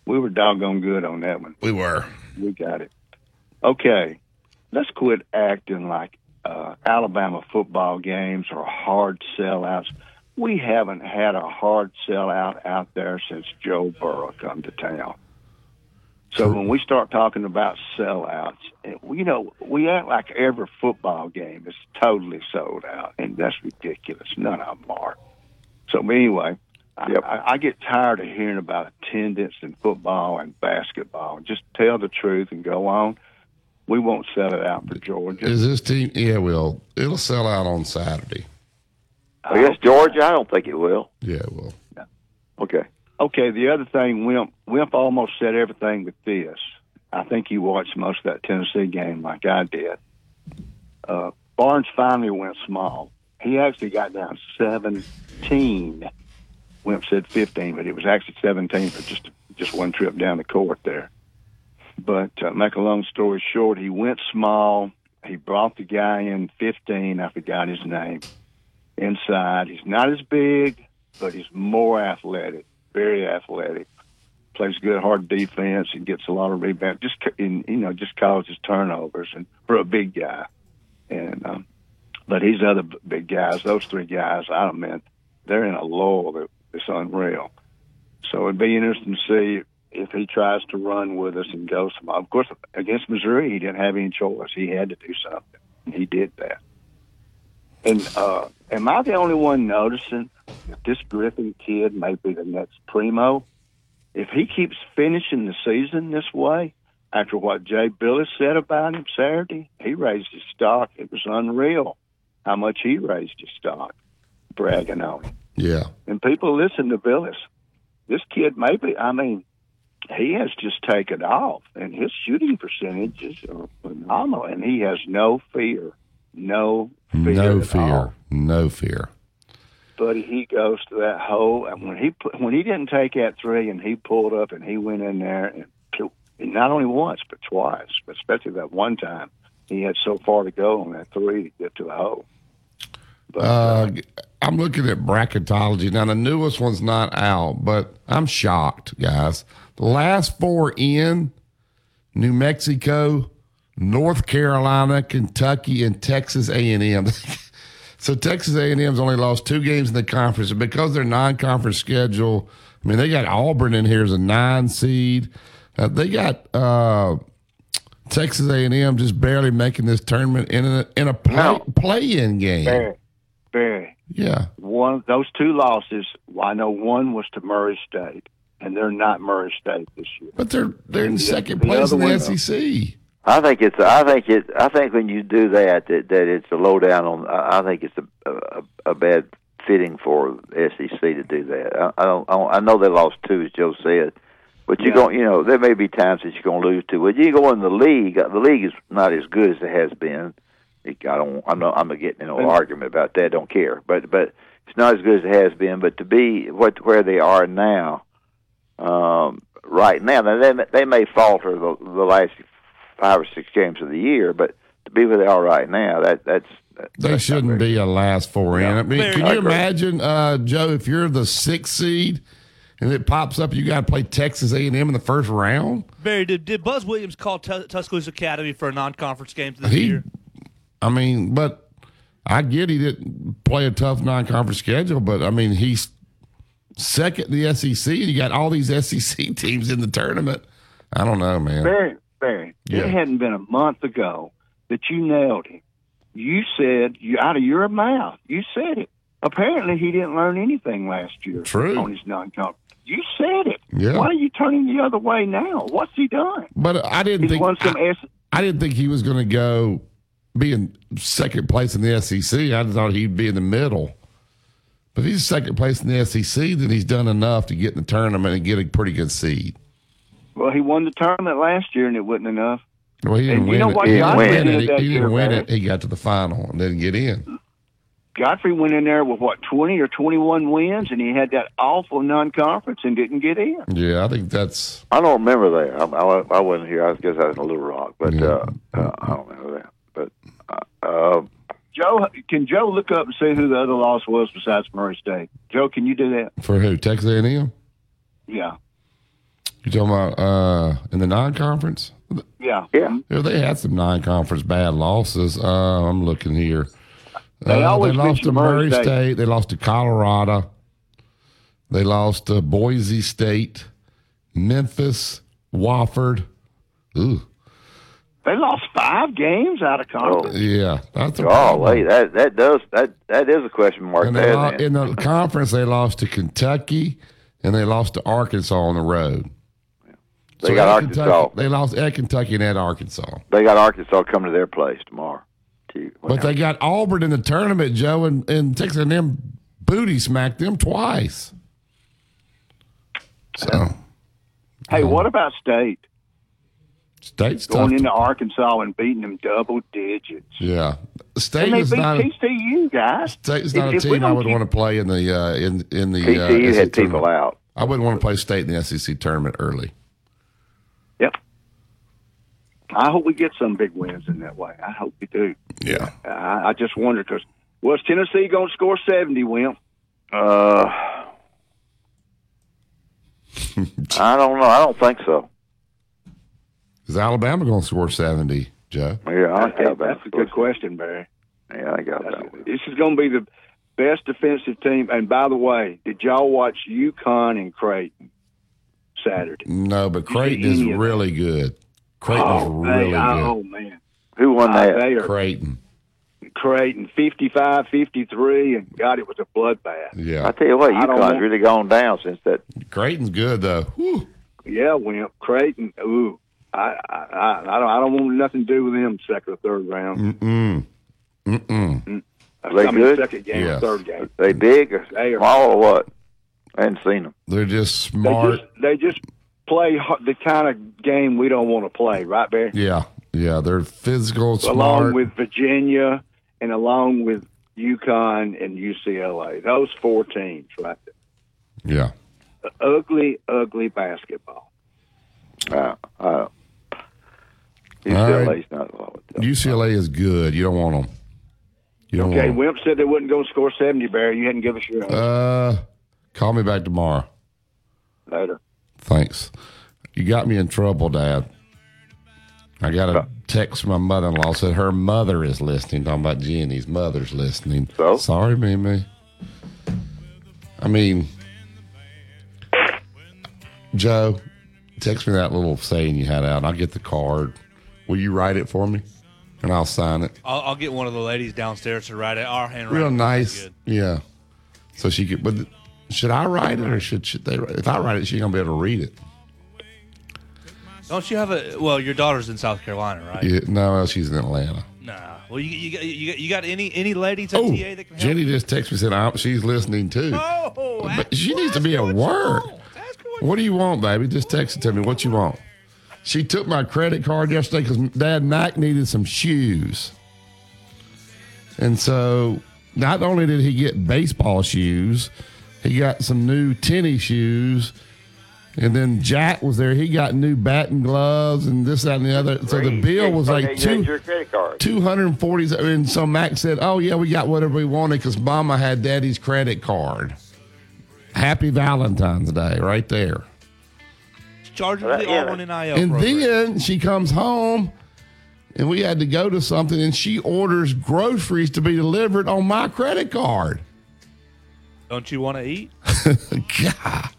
we were doggone good on that one. We were. We got it. Okay. Let's quit acting like uh, Alabama football games are hard sellouts. We haven't had a hard sellout out there since Joe Burrow come to town. So when we start talking about sellouts, you know, we act like every football game is totally sold out, and that's ridiculous. None of them are. So anyway, I, I, I get tired of hearing about attendance in football and basketball. Just tell the truth and go on. We won't sell it out for Georgia. Is this team? Yeah, will it'll sell out on Saturday. I guess Georgia. I don't think it will. Yeah, it will. Okay. Okay, the other thing, Wimp, Wimp almost said everything with this. I think you watched most of that Tennessee game like I did. Uh, Barnes finally went small. He actually got down 17. Wimp said 15, but it was actually 17 for just just one trip down the court there. But uh, make a long story short, he went small. He brought the guy in 15. I forgot his name. Inside, he's not as big, but he's more athletic, very athletic. Plays good hard defense and gets a lot of rebounds. Just you know, just causes turnovers and for a big guy. And um, but these other big guys, those three guys, I mean, they're in a lull that it's unreal. So it'd be interesting to see if he tries to run with us and go some. Of course, against Missouri, he didn't have any choice. He had to do something. He did that. And uh, am I the only one noticing that this Griffen kid may be the next primo? If he keeps finishing the season this way, after what Jay Bilas said about him Saturday, he raised his stock. It was unreal how much he raised his stock, bragging on him. Yeah. And people listen to Bilas. This kid, maybe, I mean, he has just taken off, and his shooting percentages are uh, phenomenal, and he has no fear. No fear. No fear. all. No fear. But he goes to that hole, and when he pu- when he didn't take that three, and he pulled up, and he went in there, and, and not only once but twice, especially that one time, he had so far to go on that three to get to the hole. Uh, I'm looking at bracketology now. The newest one's not out, but I'm shocked, guys. The last four in New Mexico, North Carolina, Kentucky, and Texas A&M. so Texas A&M's only lost two games in the conference, and because their non-conference schedule. I mean, they got Auburn in here as a nine seed. Uh, they got uh, Texas A&M just barely making this tournament in a in a play, play-in game. Barry, Yeah. one those two losses. Well, I know one was to Murray State, and they're not Murray State this year. But they're they're in The- second the place in the one- SEC. I think it's. I think it. I think when you do that, that, that it's a lowdown on. I I think it's a, a, a bad fitting for SEC to do that. I, I don't. I don't- I know they lost two, as Joe said, but you're Yeah. going. You know, there may be times that you're going to lose two. But you go in the league. The league is not as good as it has been. It- I don't. I'm not. I'm not getting in an argument about that. Don't care. But but it's not as good as it has been. But to be what where they are now, um, right now, now they they may falter the, the last five or six games of the year, but to be where they are right now, that that's They shouldn't be a last four in. I mean, can you imagine, uh, Joe, if you're the sixth seed and it pops up, you got to play Texas A and M in the first round? Barry, did, did Buzz Williams call Tus- Tuscaloosa Academy for a non-conference game this He, year? I mean, but I get he didn't play a tough non-conference schedule, but I mean, he's second in the SEC, and you got all these SEC teams in the tournament. I don't know, man. Barry, Barry, Yeah. it hadn't been a month ago that you nailed him. You said you out of your mouth. You said it. Apparently, he didn't learn anything last year True. on his non-conference. You said it. Yeah. Why are you turning the other way now? What's he done? But I didn't He's think won some I didn't think he was going to go be in second place in the SEC. I thought he'd be in the middle. But if he's second place in the SEC, then he's done enough to get in the tournament and get a pretty good seed. Well, he won the tournament last year, and it wasn't enough. Well, he didn't And you win know it. what He didn't win it. He, he didn't win it. He got to the final and didn't get in. Godfrey went in there with what twenty or twenty-one wins, and he had that awful non-conference and didn't get in. Yeah, I think that's. I don't remember that. I, I, I wasn't here. I guess I was in Little Rock, but uh, uh, I don't remember that. But uh, Joe, can Joe look up and see who the other loss was besides Murray State? Joe, can you do that? For who? Texas A&M? Yeah, You talking about uh, in the non-conference? yeah, yeah. Yeah, they had some non-conference bad losses. Uh, I'm looking here. They Uh, always they lost to Murray Murray State. State. They lost to Colorado. They lost to Boise State, Memphis, Wofford. Ooh, They lost five games out of conference. Oh. yeah, that's a oh problem. wait, that that does that that is a question mark And there. in the conference, they lost to Kentucky and they lost to Arkansas on the road. They got Arkansas. Kentucky- they lost at Kentucky and at Arkansas. They got Arkansas coming to their place tomorrow. But they got Auburn in the tournament, Joe, and, and Texas and them booty smacked them twice. So Hey, what um, about State State's going into Arkansas and beating them double digits? yeah, State is not. A, TCU, guys. State's If- not a if we team I would keep- want to play in the uh, in in the uh, TCU SEC had people tournament. out. I wouldn't want to play State in the SEC tournament early. Yep. I hope we get some big wins in that way. I hope we do. Yeah. I, I just wonder because was Tennessee going to score seventy? Wimp. Uh, I don't know. I don't think so. Is Alabama going to score seventy, Joe? Yeah, I think Hey, Alabama that's a good question, Barry. Yeah, I got that. This is going to be the best defensive team. And by the way, did y'all watch UConn and Creighton Saturday? No, but Creighton is really good. Creighton is oh, really they, good. oh man, Who won Uh, that? they are Creighton. Creighton 55, 53, and God, it was a bloodbath. Yeah. I tell you what, I don't UConn's really gone down since that. Creighton's good though. Whew. Yeah, Wimp Creighton. Ooh, I, I, I, I don't, I don't want nothing to do with them second or third round. Mm-mm. Mm-mm. They I mean, good? second game Yes. third game. They big or They are- small or what? I hadn't seen them. They're just They smart. just, they just play the kind of game we don't want to play, right, Barry? Yeah. Yeah. They're physical, smart. along with Virginia and along with UConn and UCLA. Those four teams, right there. yeah. Ugly, ugly basketball. Uh, uh, All UCLA's right. not a lot. UCLA is good. You don't want them. You don't Okay, want Wimp said they wouldn't go score 70, Barry. You hadn't give us your them. Uh, call me back tomorrow. later. Thanks. You got me in trouble, Dad. I got a text from my mother-in-law said her mother is listening. Talking about Jenny's mother's listening. So? sorry, Mimi. I mean, Joe, text me that little saying you had out. and I'll get the card. Will you write it for me, and I'll sign it. I'll, I'll get one of the ladies downstairs to write it. Our handwriting. Real nice. Yeah. So she could. But should I write it or should should they? write If I write it, she's gonna be able to read it. Don't you have a? Well, your daughter's in South Carolina, right? Yeah, no, she's in Atlanta. Nah. Well, you you got you got, you got any any ladies at Oh, TA that can help? Jenny just texted me said "I'm- she's listening too. Oh, but she needs to be at work. What do you want, baby? Just text it to me. What you want? She took my credit card yesterday because Dad Mac needed some shoes, and so not only did he get baseball shoes, he got some new tennis shoes. And then Jack was there. He got new batting gloves and this, that, and the other. So the bill was like two, your credit card. 240 and so Max said oh yeah we got whatever we wanted because mama had daddy's credit card happy valentine's day right there Charge her Uh, yeah. R1 NIL and program. then she comes home and we had to go to something and she orders groceries to be delivered on my credit card Don't you want to eat? God.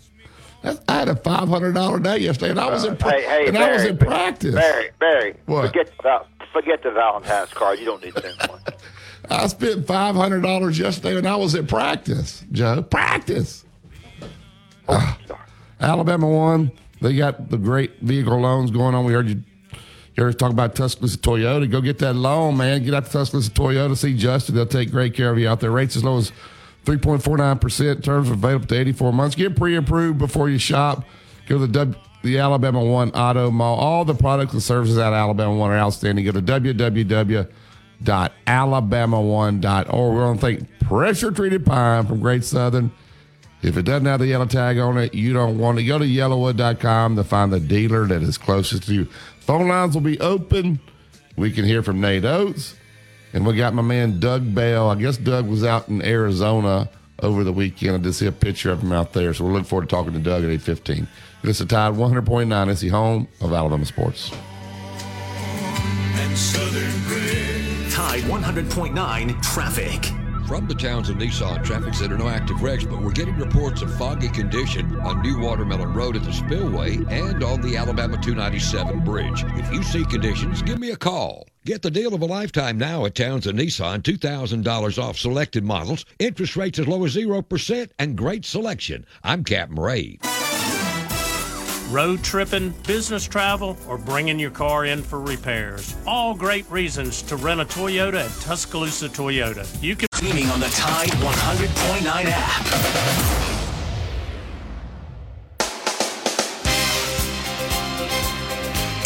That's- I had a five hundred dollar day yesterday, and I was in pra- Hey, hey, and Barry, I was in practice. Barry, Barry, What? forget the val- forget the Valentine's card. You don't need that one. I spent five hundred dollars yesterday, and I was at practice. Joe, practice. Ah. Alabama won. They got the great vehicle loans going on. We heard you. You heard talk about Tuscaloosa Toyota. Go get that loan, man. Get out to Tuscaloosa Toyota. See Justin. They'll take great care of you out there. Rates as low as 3.49%. Terms available to 84 months. Get pre-approved before you shop. Go to the w, the Alabama One Auto Mall. All the products and services at Alabama One are outstanding. Go to www.alabama1.org. We're going to thank Pressure Treated Pine from Great Southern. If it doesn't have the yellow tag on it, you don't want to go to yellawood.com to find the dealer that is closest to you. Phone lines will be open. We can hear from Nate Oats. And we got my man Doug Bell. I guess Doug was out in Arizona over the weekend. I did see a picture of him out there. So we're looking forward to talking to Doug at 815. This is Tide 100.9. It's the home of Alabama sports. And Southern Tide 100.9 traffic. From the Townsend Nissan Traffic Center, no active wrecks, but we're getting reports of foggy condition on New Watermelon Road at the Spillway and on the Alabama 297 bridge. If you see conditions, give me a call. Get the deal of a lifetime now at Townsend Nissan. $2,000 off selected models, interest rates as low as 0%, and great selection. I'm Captain Ray. Road tripping, business travel, or bringing your car in for repairs. All great reasons to rent a Toyota at Tuscaloosa Toyota. You can Streaming on the Tide 100.9 app.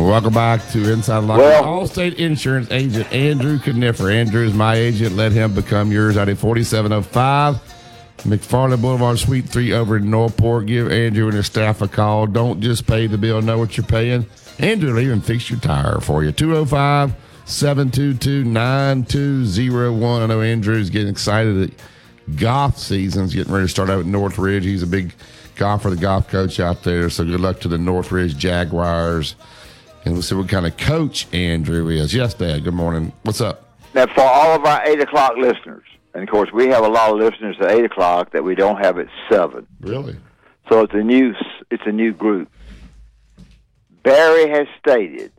Welcome back to Inside Locker. Well- Allstate Insurance agent Andrew Kniffer. Andrew is my agent. Let him become yours out at 4705 McFarland Boulevard, Suite 3 over in Northport. Give Andrew and his staff a call. Don't just pay the bill, know what you're paying. Andrew will even fix your tire for you. 205 722 9201. I know Andrew's getting excited that golf season's getting ready to start out at Northridge. He's a big golfer, the golf coach out there. So good luck to the Northridge Jaguars. And we'll see what kind of coach Andrew is. Yes, Dad. Good morning. What's up? Now, for all of our 8 o'clock listeners, and of course, we have a lot of listeners at 8 o'clock that we don't have at 7. Really? So it's a new, it's a new group. Barry has stated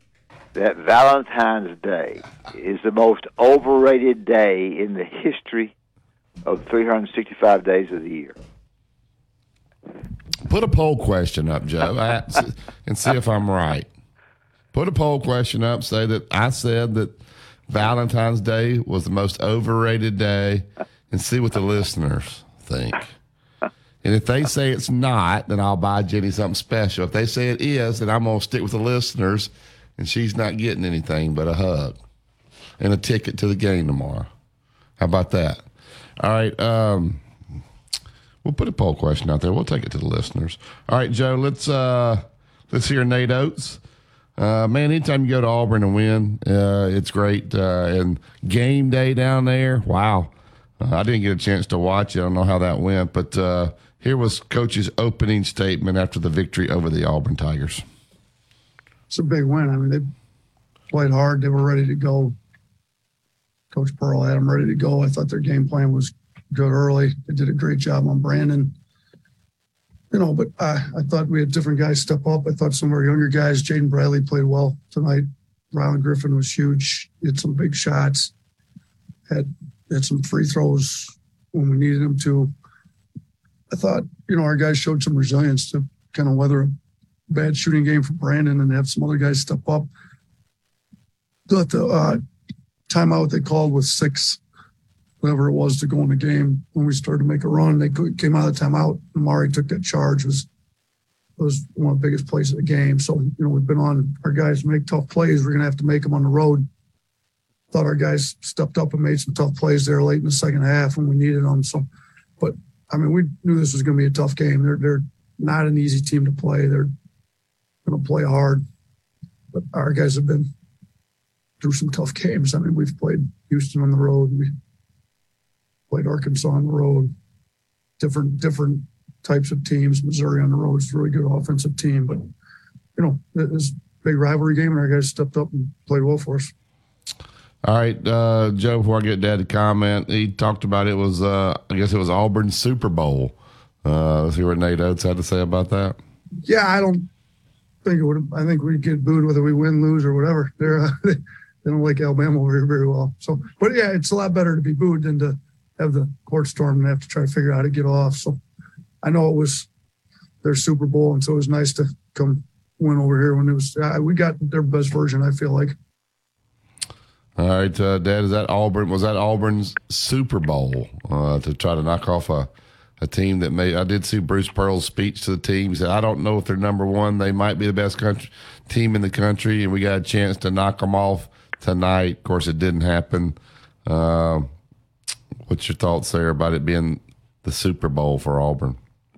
that Valentine's Day is the most overrated day in the history of 365 days of the year. Put a poll question up, Joe, and see if I'm right. Put a poll question up. Say that I said that Valentine's Day was the most overrated day, and see what the listeners think. And if they say it's not, then I'll buy Jenny something special. If they say it is, then I'm going to stick with the listeners, and she's not getting anything but a hug and a ticket to the game tomorrow. How about that? All right. Um, we'll put a poll question out there. We'll take it to the listeners. All right, Joe. Let's uh, let's hear Nate Oats. Uh, man, anytime you go to Auburn and win, uh, it's great. Uh, and game day down there, wow. Uh, I didn't get a chance to watch it. I don't know how that went, but uh, here was Coach's opening statement after the victory over the Auburn Tigers. it's a big win. I mean, they played hard. They were ready to go. Coach Pearl had them ready to go. I thought their game plan was good early. They did a great job on Brandon. You know, but I, I thought we had different guys step up. I thought some of our younger guys, Jaden Bradley played well tonight. Rylan Griffen was huge. He had some big shots. Had had some free throws when we needed him to. I thought, you know, our guys showed some resilience to kind of weather a bad shooting game for Brandon and have some other guys step up. Thought the uh, timeout they called with six, whatever it was, to go in the game when we started to make a run. They came out of the timeout. Amari took that charge. Was was one of the biggest plays of the game. So you know we've been on our guys make tough plays. We're gonna have to make them on the road. Thought our guys stepped up and made some tough plays there late in the second half when we needed them. So, but I mean we knew this was gonna be a tough game. They're they're not an easy team to play. They're gonna play hard, but our guys have been through some tough games. I mean, we've played Houston on the road. We played Arkansas on the road. Different different types of teams. Missouri on the road is a really good offensive team, but you know, it was a big rivalry game, and our guys stepped up and played well for us. All right, uh, Joe. Before I get Dad to comment, he talked about it was uh, I guess it was Auburn's Super Bowl. Uh, let's see what Nate Oats had to say about that. Yeah, I don't. think it would. I think we'd get booed whether we win, lose, or whatever. They're uh, they don't like Alabama very very well. So, but yeah, it's a lot better to be booed than to have the court storm and have to try to figure out how to get off. So, I know it was their Super Bowl, and so it was nice to come win over here when it was. We got their best version. I feel like. All right, uh, Dad, is that Auburn? Was that Auburn's Super Bowl uh, to try to knock off a, a team that may? I did see Bruce Pearl's speech to the team. He said, "I don't know if they're number one. They might be the best country, team in the country, and we got a chance to knock them off tonight. Of course, it didn't happen. Uh, what's your thoughts there about it being the Super Bowl for Auburn?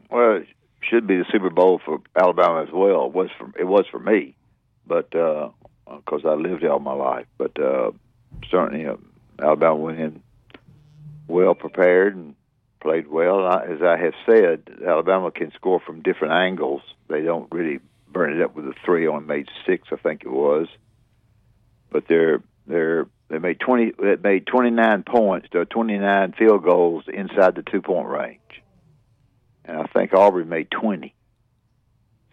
Well, it should be the Super Bowl for Alabama as well. It was for it was for me, but because I lived there all my life. But uh, certainly, uh, Alabama went in well prepared and played well. I, as I have said, Alabama can score from different angles. They don't really burn it up with a three on made six, I think it was. But they're they're they made twenty they made twenty nine points. There are twenty nine field goals inside the two point range, and I think Auburn made twenty.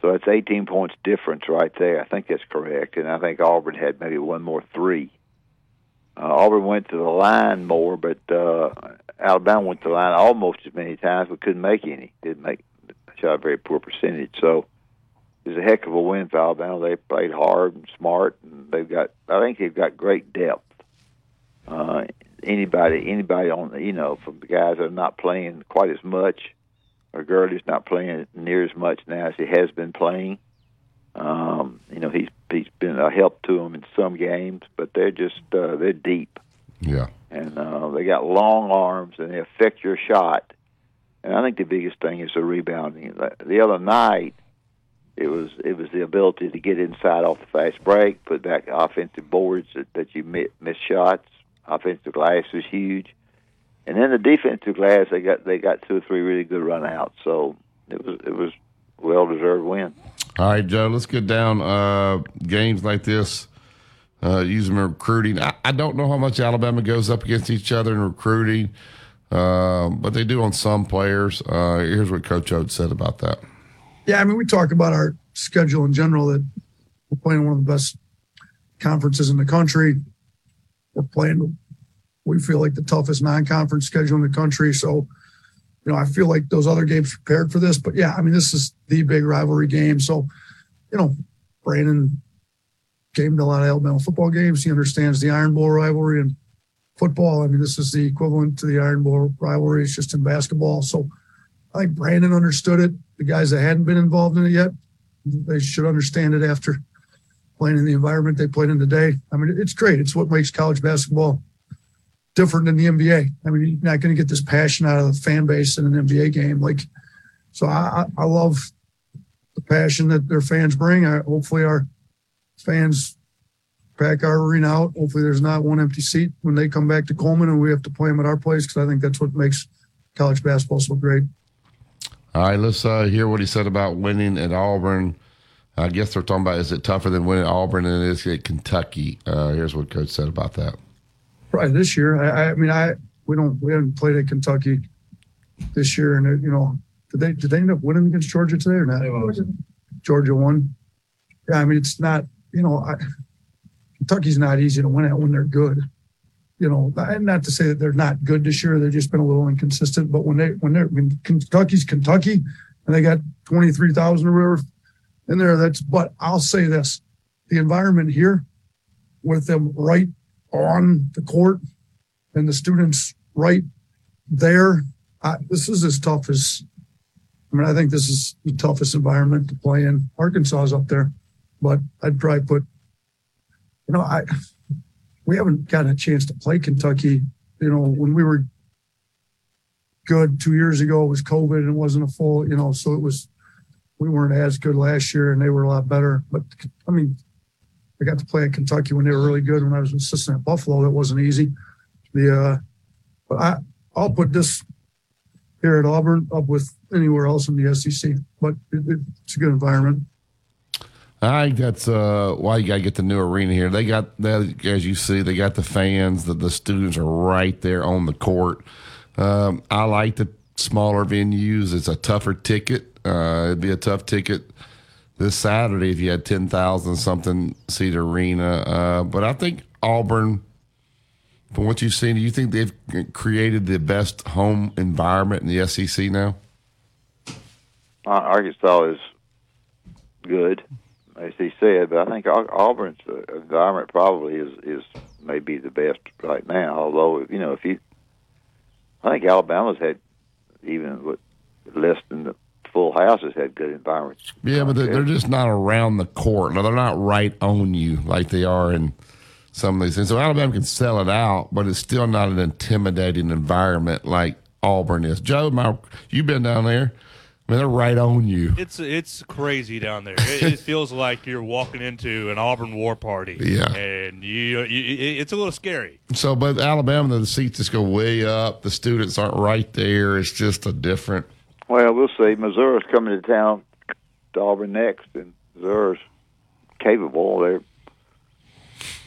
So that's 18 points difference right there. I think that's correct. And I think Auburn had maybe one more three. Uh, Auburn went to the line more, but uh, Alabama went to the line almost as many times, but couldn't make any. Didn't make shot a very poor percentage. So it was a heck of a win for Alabama. They played hard and smart, and they've got. I think they've got great depth. Uh, anybody, anybody on you know from the guys that are not playing quite as much or Gurley's not playing near as much now as he has been playing. Um, you know, he's he's been a help to them in some games, but they're just uh, they're deep. Yeah. And uh, they got long arms and they affect your shot. And I think the biggest thing is the rebounding. The other night, it was it was the ability to get inside off the fast break, put back offensive boards that, that you miss, miss shots. Offensive glass was huge and then the defensive glass, they got they got two or three really good run outs. So it was it was well deserved win. All right, Joe. Let's get down uh, games like this. Uh, using recruiting, I, I, don't know how much Alabama goes up against each other in recruiting, uh, but they do on some players. Uh, here's what Coach Oats said about that. Yeah, I mean, we talk about our schedule in general that we're playing one of the best conferences in the country. We're playing we feel like the toughest non-conference schedule in the country. So, you know, I feel like those other games prepared for this. But yeah, I mean, this is the big rivalry game. So, you know, Brandon came to a lot of Alabama football games. He understands the Iron Bowl rivalry and football. I mean, this is the equivalent to the Iron Bowl rivalry. It's just in basketball. So I think Brandon understood it. The guys that hadn't been involved in it yet, they should understand it after playing in the environment they played in today. I mean, it's great. It's what makes college basketball different than the NBA. I mean, you're not going to get this passion out of the fan base in an NBA game. Like, so I, I love the passion that their fans bring. I, hopefully, our fans pack our arena out. Hopefully, there's not one empty seat when they come back to Coleman and we have to play them at our place because I think that's what makes college basketball so great. All right, let's uh, hear what he said about winning at Auburn. I guess they're talking about is it tougher than winning Auburn than it is at Kentucky? Uh, here's what Coach said about that Right this year. I, I mean, I we don't we haven't played at Kentucky this year, and you know, did they did they end up winning against Georgia today or not? Georgia won. Yeah, I mean, it's not you know, I, Kentucky's not easy to win at when they're good. You know, not to say that they're not good this year. They've just been a little inconsistent. But when they when they're when Kentucky's Kentucky and they got twenty three thousand or whatever in there, that's. But I'll say this: the environment here, with them right on the court and the students right there. I, this is as tough as, I mean, I think this is the toughest environment to play in. Arkansas is up there, but I'd probably put, you know, I, we haven't gotten a chance to play Kentucky. You know, when we were good two years ago, it was COVID and it wasn't a full, you know, so it was, we weren't as good last year and they were a lot better. But I mean, I got to play at Kentucky when they were really good. When I was assistant at Buffalo, that wasn't easy. The uh, but I I'll put this here at Auburn up with anywhere else in the SEC. But it, it, it's a good environment. I think that's uh, why you got to get the new arena here. They got that, as you see, they got the fans. The, the students are right there on the court. Um, I like the smaller venues. It's a tougher ticket. Uh, it'd be a tough ticket this Saturday if you had 10,000 something seat arena. Uh, but I think Auburn, from what you've seen, do you think they've created the best home environment in the SEC now? Uh, Arkansas is good, as he said, but I think Auburn's uh, environment probably is is maybe the best right now. Although you know, if you, I think Alabama's had even less than the full houses had good environments. Yeah, but they're, they're just not around the court. No, they're not right on you like they are in some of these things. So Alabama can sell it out, but it's still not an intimidating environment like Auburn is. Joe, my, you've been down there. I mean, they're right on you. It's it's crazy down there. It, it feels like you're walking into an Auburn war party. Yeah. and you, you it's a little scary. So, but Alabama, the seats just go way up. The students aren't right there. It's just a different. Well, we'll see. Missouri's coming to town to Auburn next, and Missouri's capable. They're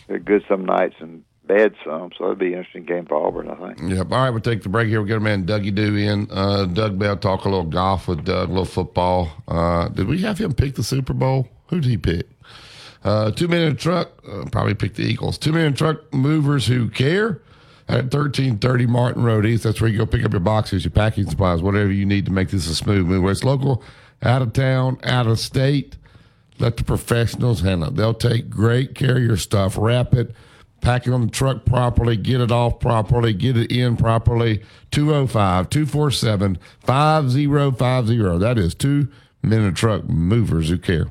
they're good some nights and bad some, so it'll be an interesting game for Auburn, I think. Yep. All right, we'll take the break here. We'll get a man Dougie Doo in. Uh, Doug Bell talk a little golf with Doug, a little football. Uh, did we have him pick the Super Bowl? Who did he pick? Uh, two a truck, uh, probably picked the Eagles. Two Men and a Truck movers who care at 1330 Martin Road East. That's where you go pick up your boxes, your packing supplies, whatever you need to make this a smooth move. Whether it's local, out of town, out of state, let the professionals handle it. They'll take great care of your stuff, wrap it, pack it on the truck properly, get it off properly, get it in properly. 205 247 5050. That is two minute truck movers who care.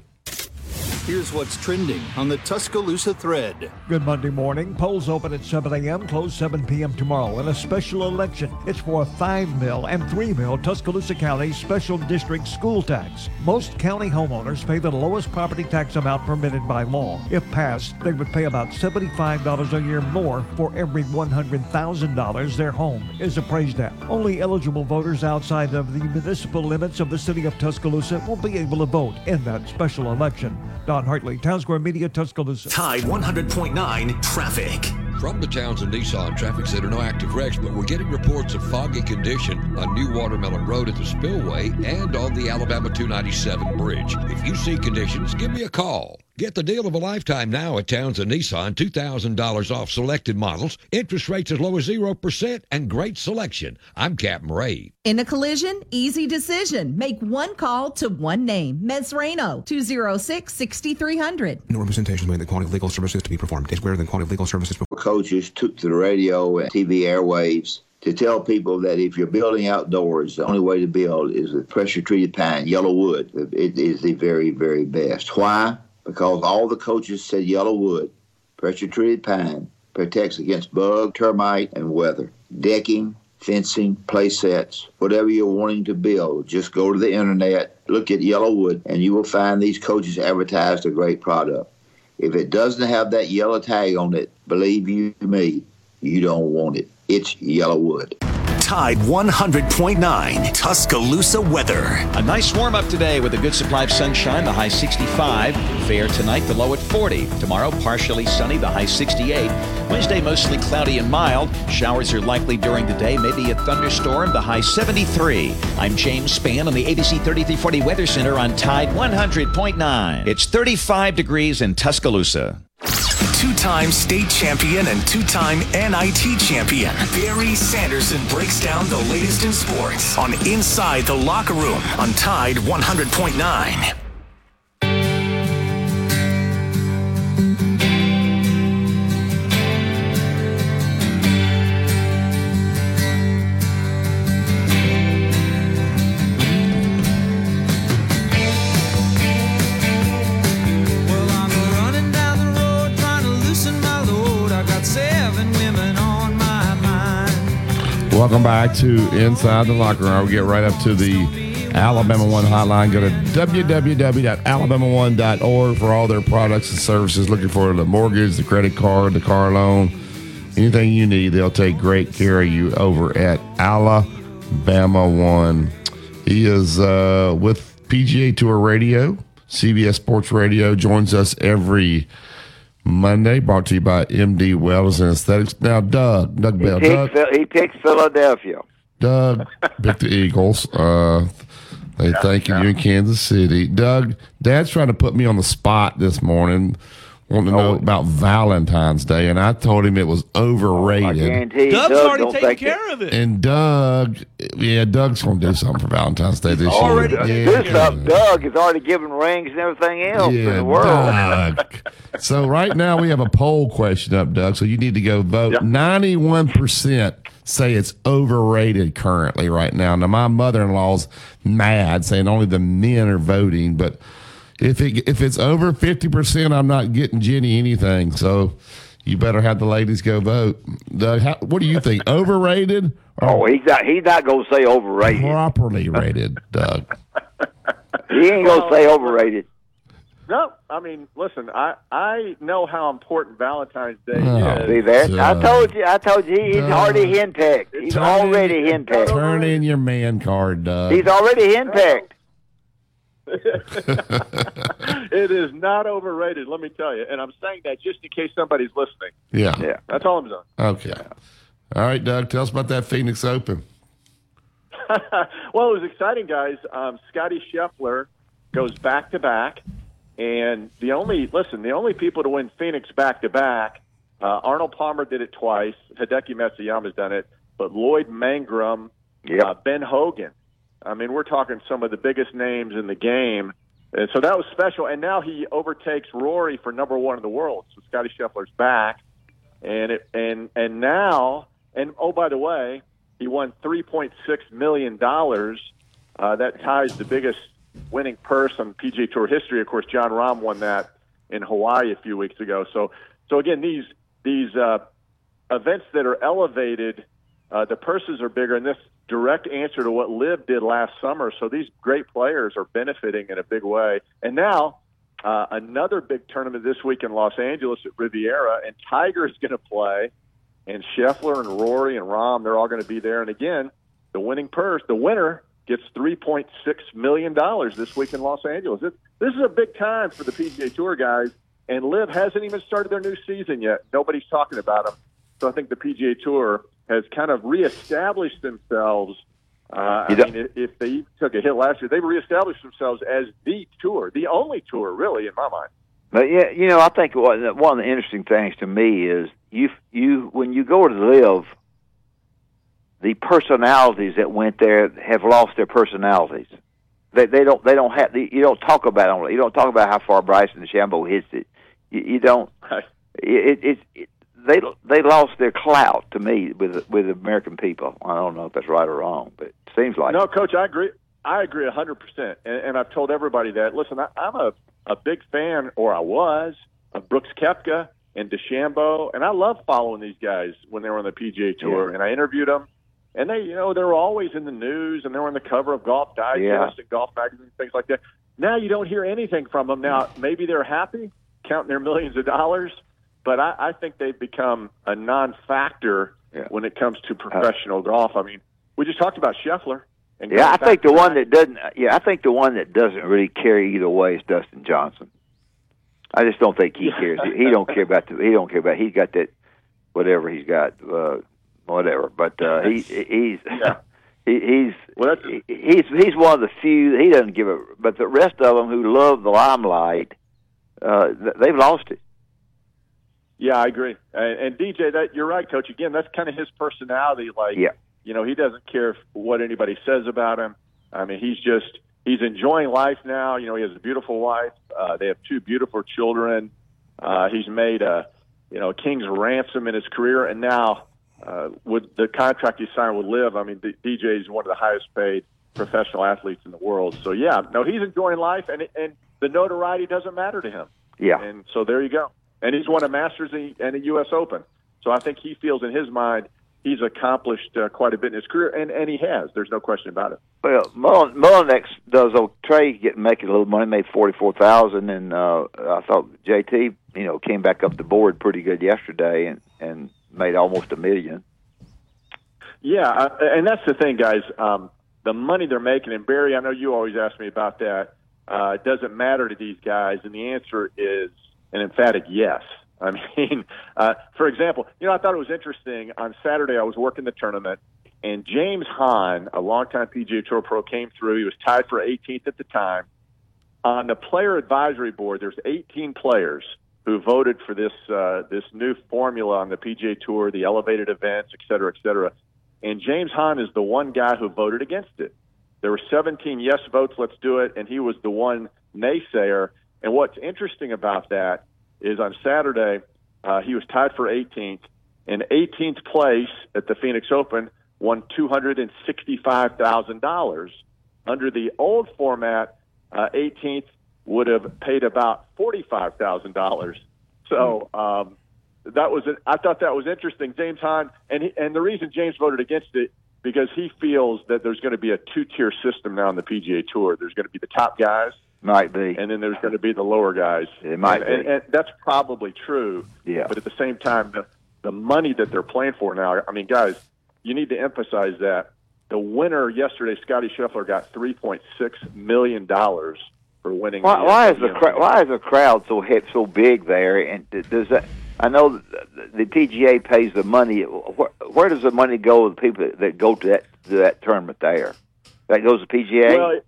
Here's what's trending on the Tuscaloosa thread. Good Monday morning. Polls open at 7 a.m., close 7 p.m. tomorrow in a special election. It's for a 5 mil and 3 mil Tuscaloosa County Special District school tax. Most county homeowners pay the lowest property tax amount permitted by law. If passed, they would pay about $75 a year more for every $100,000 their home is appraised at. Only eligible voters outside of the municipal limits of the city of Tuscaloosa will be able to vote in that special election. Don Hartley, Town Square Media, Tuscaloosa. Tide 100.9 traffic. From the Townsend Nissan Traffic Center, no active wrecks, but we're getting reports of foggy condition on New Watermelon Road at the Spillway and on the Alabama 297 bridge. If you see conditions, give me a call. Get the deal of a lifetime now at Towns Townsend Nissan. $2,000 off selected models, interest rates as low as 0%, and great selection. I'm Captain Ray. In a collision, easy decision. Make one call to one name. Mesrano, 206 6300. No representation made the quality of legal services to be performed is greater than quality of legal services. Coaches took to the radio and TV airwaves to tell people that if you're building outdoors, the only way to build is with pressure treated pine, YellaWood. It is the very, very best. Why? Because all the coaches said YellaWood, pressure treated pine, protects against bug, termite, and weather. Decking, fencing, play sets, whatever you're wanting to build, just go to the internet, look at YellaWood, and you will find these coaches advertised a great product. If it doesn't have that yellow tag on it, believe you me, you don't want it. It's YellaWood. Tide 100.9 Tuscaloosa weather. A nice warm up today with a good supply of sunshine, the high 65. Fair tonight, the low at 40. Tomorrow, partially sunny, the high 68. Wednesday, mostly cloudy and mild. Showers are likely during the day, maybe a thunderstorm, the high 73. I'm James Spann on the ABC 3340 Weather Center on Tide 100.9. It's 35 degrees in Tuscaloosa. Two time state champion and two time NIT champion, Barry Sanderson breaks down the latest in sports on Inside the Locker Room on Tide 100.9. Welcome back to Inside the Locker Room. We'll get right up to the Alabama One hotline. Go to www.alabama1.org for all their products and services. Looking for the mortgage, the credit card, the car loan, anything you need. They'll take great care of you over at Alabama One. He is uh, with PGA Tour Radio, CBS Sports Radio. Joins us every Monday. Brought to you by MD Wellness and Aesthetics. Now, Doug, Doug He Bell, Doug. picked, Phil- he picked Philadelphia. Doug picked the Eagles. Uh, They thanking you in Kansas City. Doug, Dad's trying to put me on the spot this morning, wanting to know oh. about Valentine's Day, and I told him it was overrated. Oh, guarantee Doug's Doug already don't taking think care of it. and Doug, yeah, Doug's going to do something for Valentine's Day this already year. This up, Doug is already giving rings and everything else in Yeah, the world. Doug. so right now we have a poll question up, Doug. So you need to go vote. Ninety-one percent say it's overrated currently right now. Now my mother-in-law's mad, saying only the men are voting, but if it if it's over fifty percent, I'm not getting Jenny anything. So you better have the ladies go vote. Doug, how, what do you think? Overrated? Oh, he's not. He's not gonna say overrated. Properly rated, Doug. He ain't gonna say overrated. No, I mean, listen, I I know how important Valentine's Day Oh, is. See that? I told you. I told you. He, he's already henpecked. He's already henpecked. Turn in your man card, Doug. He's already henpecked. it is not overrated, let me tell you. And I'm saying that just in case somebody's listening. Yeah. Yeah. That's all I'm saying. Okay. All right, Doug. Tell us about that Phoenix Open. well, it was exciting, guys. Um, Scottie Scheffler goes back to back, and the only listen, the only people to win Phoenix back to back, uh, Arnold Palmer did it twice. Hideki Matsuyama's done it, but Lloyd Mangrum, uh, Ben Hogan. I mean, we're talking some of the biggest names in the game. And so that was special. And now he overtakes Rory for number one in the world. So Scottie Scheffler's back, and it and and now and oh by the way, he won three point six million dollars. Uh, that ties the biggest winning purse on PGA Tour history. Of course, Jon Rahm won that in Hawaii a few weeks ago. So so again, these these uh, events that are elevated, uh, the purses are bigger, and this direct answer to what Liv did last summer. So these great players are benefiting in a big way. And now uh, another big tournament this week in Los Angeles at Riviera, and Tiger's going to play, and Scheffler and Rory and Rahm, they're all going to be there. And again, the winning purse, the winner gets $3.6 million this week in Los Angeles. This, this is a big time for the PGA Tour guys, and Liv hasn't even started their new season yet. Nobody's talking about them. So I think the PGA Tour has kind of reestablished themselves. Uh, I mean, if- they took a hit last year, they've reestablished themselves as the tour, the only tour, really, in my mind. But yeah, you know, I think one of the interesting things to me is you you when you go to LIV, the personalities that went there have lost their personalities. They they don't they don't have you don't talk about them. You don't talk about how far Bryson DeChambeau hits it. You, you don't. It, it, it they they lost their clout to me with with the American people. I don't know if that's right or wrong, but it seems like No, Coach, I agree. I agree a hundred percent, and and I've told everybody that. Listen, I, I'm a a big fan, or I was, of Brooks Koepka and DeChambeau, and I love following these guys when they were on the PGA Tour, Yeah. and I interviewed them, and they, you know, they were always in the news, and they were on the cover of Golf Digest Yeah. and Golf Magazine, things like that. Now you don't hear anything from them. Now maybe they're happy counting their millions of dollars, but I, I think they've become a non-factor when it comes to professional golf. I mean, we just talked about Scheffler. And Yeah, I think the one that doesn't. Yeah, I think the one that doesn't really care either way is Dustin Johnson. I just don't think he cares. He don't care about the. He don't care about. He's got that, whatever he's got, uh, whatever. But uh, he he's he, he's he- he's he's one of the few. He doesn't give a. But the rest of them who love the limelight, uh, they've lost it. Yeah, I agree. And, and DJ, that you're right, Coach. Again, that's kind of his personality. Like, Yeah. you know, he doesn't care what anybody says about him. I mean, he's just he's enjoying life now. You know, he has a beautiful wife. Uh, they have two beautiful children. Uh, he's made a you know a king's ransom in his career, and now uh, with the contract he signed with LIV, I mean, D- DJ is one of the highest paid professional athletes in the world. So yeah, no, he's enjoying life, and and the notoriety doesn't matter to him. Yeah. And so there you go. And he's won a Masters and a U.S. Open. So I think he feels in his mind he's accomplished uh, quite a bit in his career, and, and he has. There's no question about it. Well, Mullen, Mullinax does. Oh, Trey getting making a little money, made forty four thousand, and uh, I thought JT, you know, came back up the board pretty good yesterday, and and made almost a million. Yeah, uh, and that's the thing, guys. Um, the money they're making, and Barry, I know you always ask me about that. Uh, it doesn't matter to these guys, and the answer is an emphatic yes. I mean, uh, for example, you know, I thought it was interesting. On Saturday, I was working the tournament, And James Hahn, a longtime PGA Tour pro, came through. He was tied for 18th at the time. On the player advisory board, there's 18 players who voted for this uh, this new formula on the PGA Tour, the elevated events, et cetera, et cetera. And James Hahn is the one guy who voted against it. There were 17 yes votes, let's do it, and he was the one naysayer. And what's interesting about that is on Saturday, uh, he was tied for 18th, In 18th place at the Phoenix Open won $265,000. Under the old format, uh, 18th would have paid about $45,000. So um, that was I thought that was interesting. James Hahn, and he, and the reason James voted against it because he feels that there's going to be a two-tier system now on the PGA Tour. There's going to be the top guys, might be, and then there's going to be the lower guys. It might and, be. and, and that's probably true. Yeah. But at the same time, the the money that they're playing for now. I mean, guys, you need to emphasize that the winner yesterday, Scottie Scheffler, got 3.6 million dollars for winning. Why, the why is the why is the crowd so hip, so big there? And does that? I know the, the PGA pays the money. Where, where does the money go with the people that go to that to that tournament there? That goes to PGA. Well,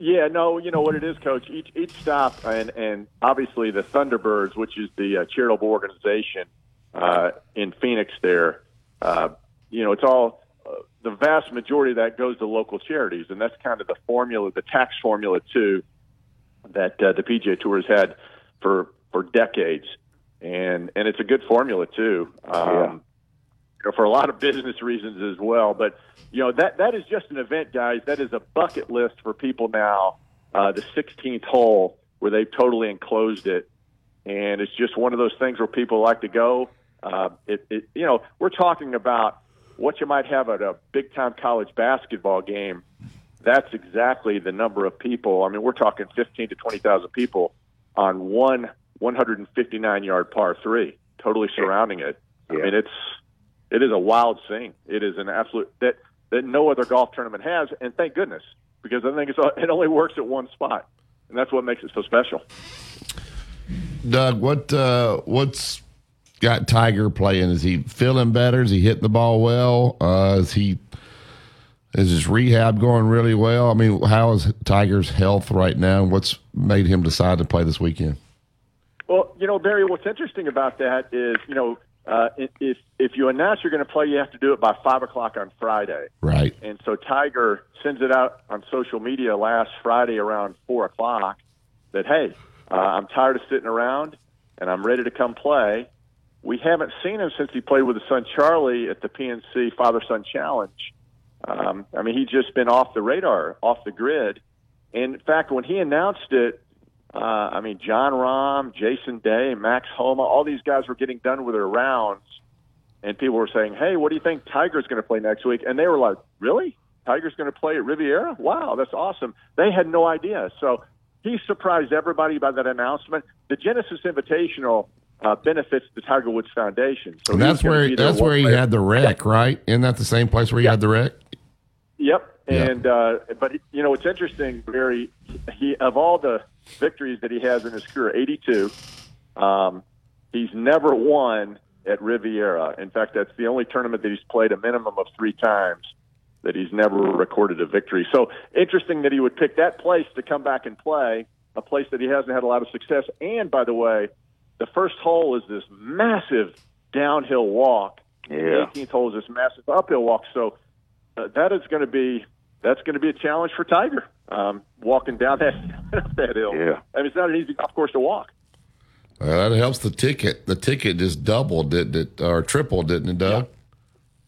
yeah, no, you know what it is, Coach. Each each stop, and and obviously the Thunderbirds, which is the uh, charitable organization uh, in Phoenix, there, uh, you know, it's all uh, the vast majority of that goes to local charities, and that's kind of the formula, the tax formula too, that uh, the PGA Tour has had for for decades, and and it's a good formula too. Um, you know, for a lot of business reasons as well. But you know that that is just an event, guys. That is a bucket list for people now. Uh, the 16th hole where they've totally enclosed it, and it's just one of those things where people like to go. Uh, it, it, you know, we're talking about what you might have at a big time college basketball game. That's exactly the number of people. I mean, we're talking 15 to 20,000 people on one 159 yard par three, totally surrounding it. I mean, it's it is a wild scene. It is an absolute that that no other golf tournament has, and thank goodness because I think it's it only works at one spot, and that's what makes it so special. Doug, what uh, what's got Tiger playing? Is he feeling better? Is he hitting the ball well? Uh, is he is his rehab going really well? I mean, how is Tiger's health right now? What's made him decide to play this weekend? Well, you know, Barry, what's interesting about that is, you know, uh, if if you announce you're going to play, you have to do it by five o'clock on Friday. Right. And so Tiger sends it out on social media last Friday around four o'clock that hey, uh, I'm tired of sitting around and I'm ready to come play. We haven't seen him since he played with his son Charlie at the PNC Father Son Challenge. Um, I mean, he's just been off the radar, off the grid. And in fact, when he announced it, uh, I mean, Jon Rahm, Jason Day, Max Homa, all these guys were getting done with their rounds, and people were saying, "Hey, what do you think Tiger's going to play next week?" And they were like, "Really? Tiger's going to play at Riviera? Wow, that's awesome!" They had no idea. So he surprised everybody by that announcement. The Genesis Invitational uh, benefits the Tiger Woods Foundation, so And that's where that's where he way- had the wreck, right? Isn't that the same place where he had the wreck? Yep. And uh, but you know it's interesting, Barry. He of all the victories that he has in his career, 82. Um, he's never won at Riviera. In fact, that's the only tournament that he's played a minimum of three times that he's never recorded a victory. So interesting that he would pick that place to come back and play, a place that he hasn't had a lot of success. And by the way, the first hole is this massive downhill walk. Yeah. The 18th hole is this massive uphill walk. So uh, that is going to be that's going to be a challenge for Tiger um, walking down that that hill. Yeah. I mean, it's not an easy golf course to walk. Uh, that helps the ticket. The ticket just doubled, didn't it, or tripled, didn't it, Doug?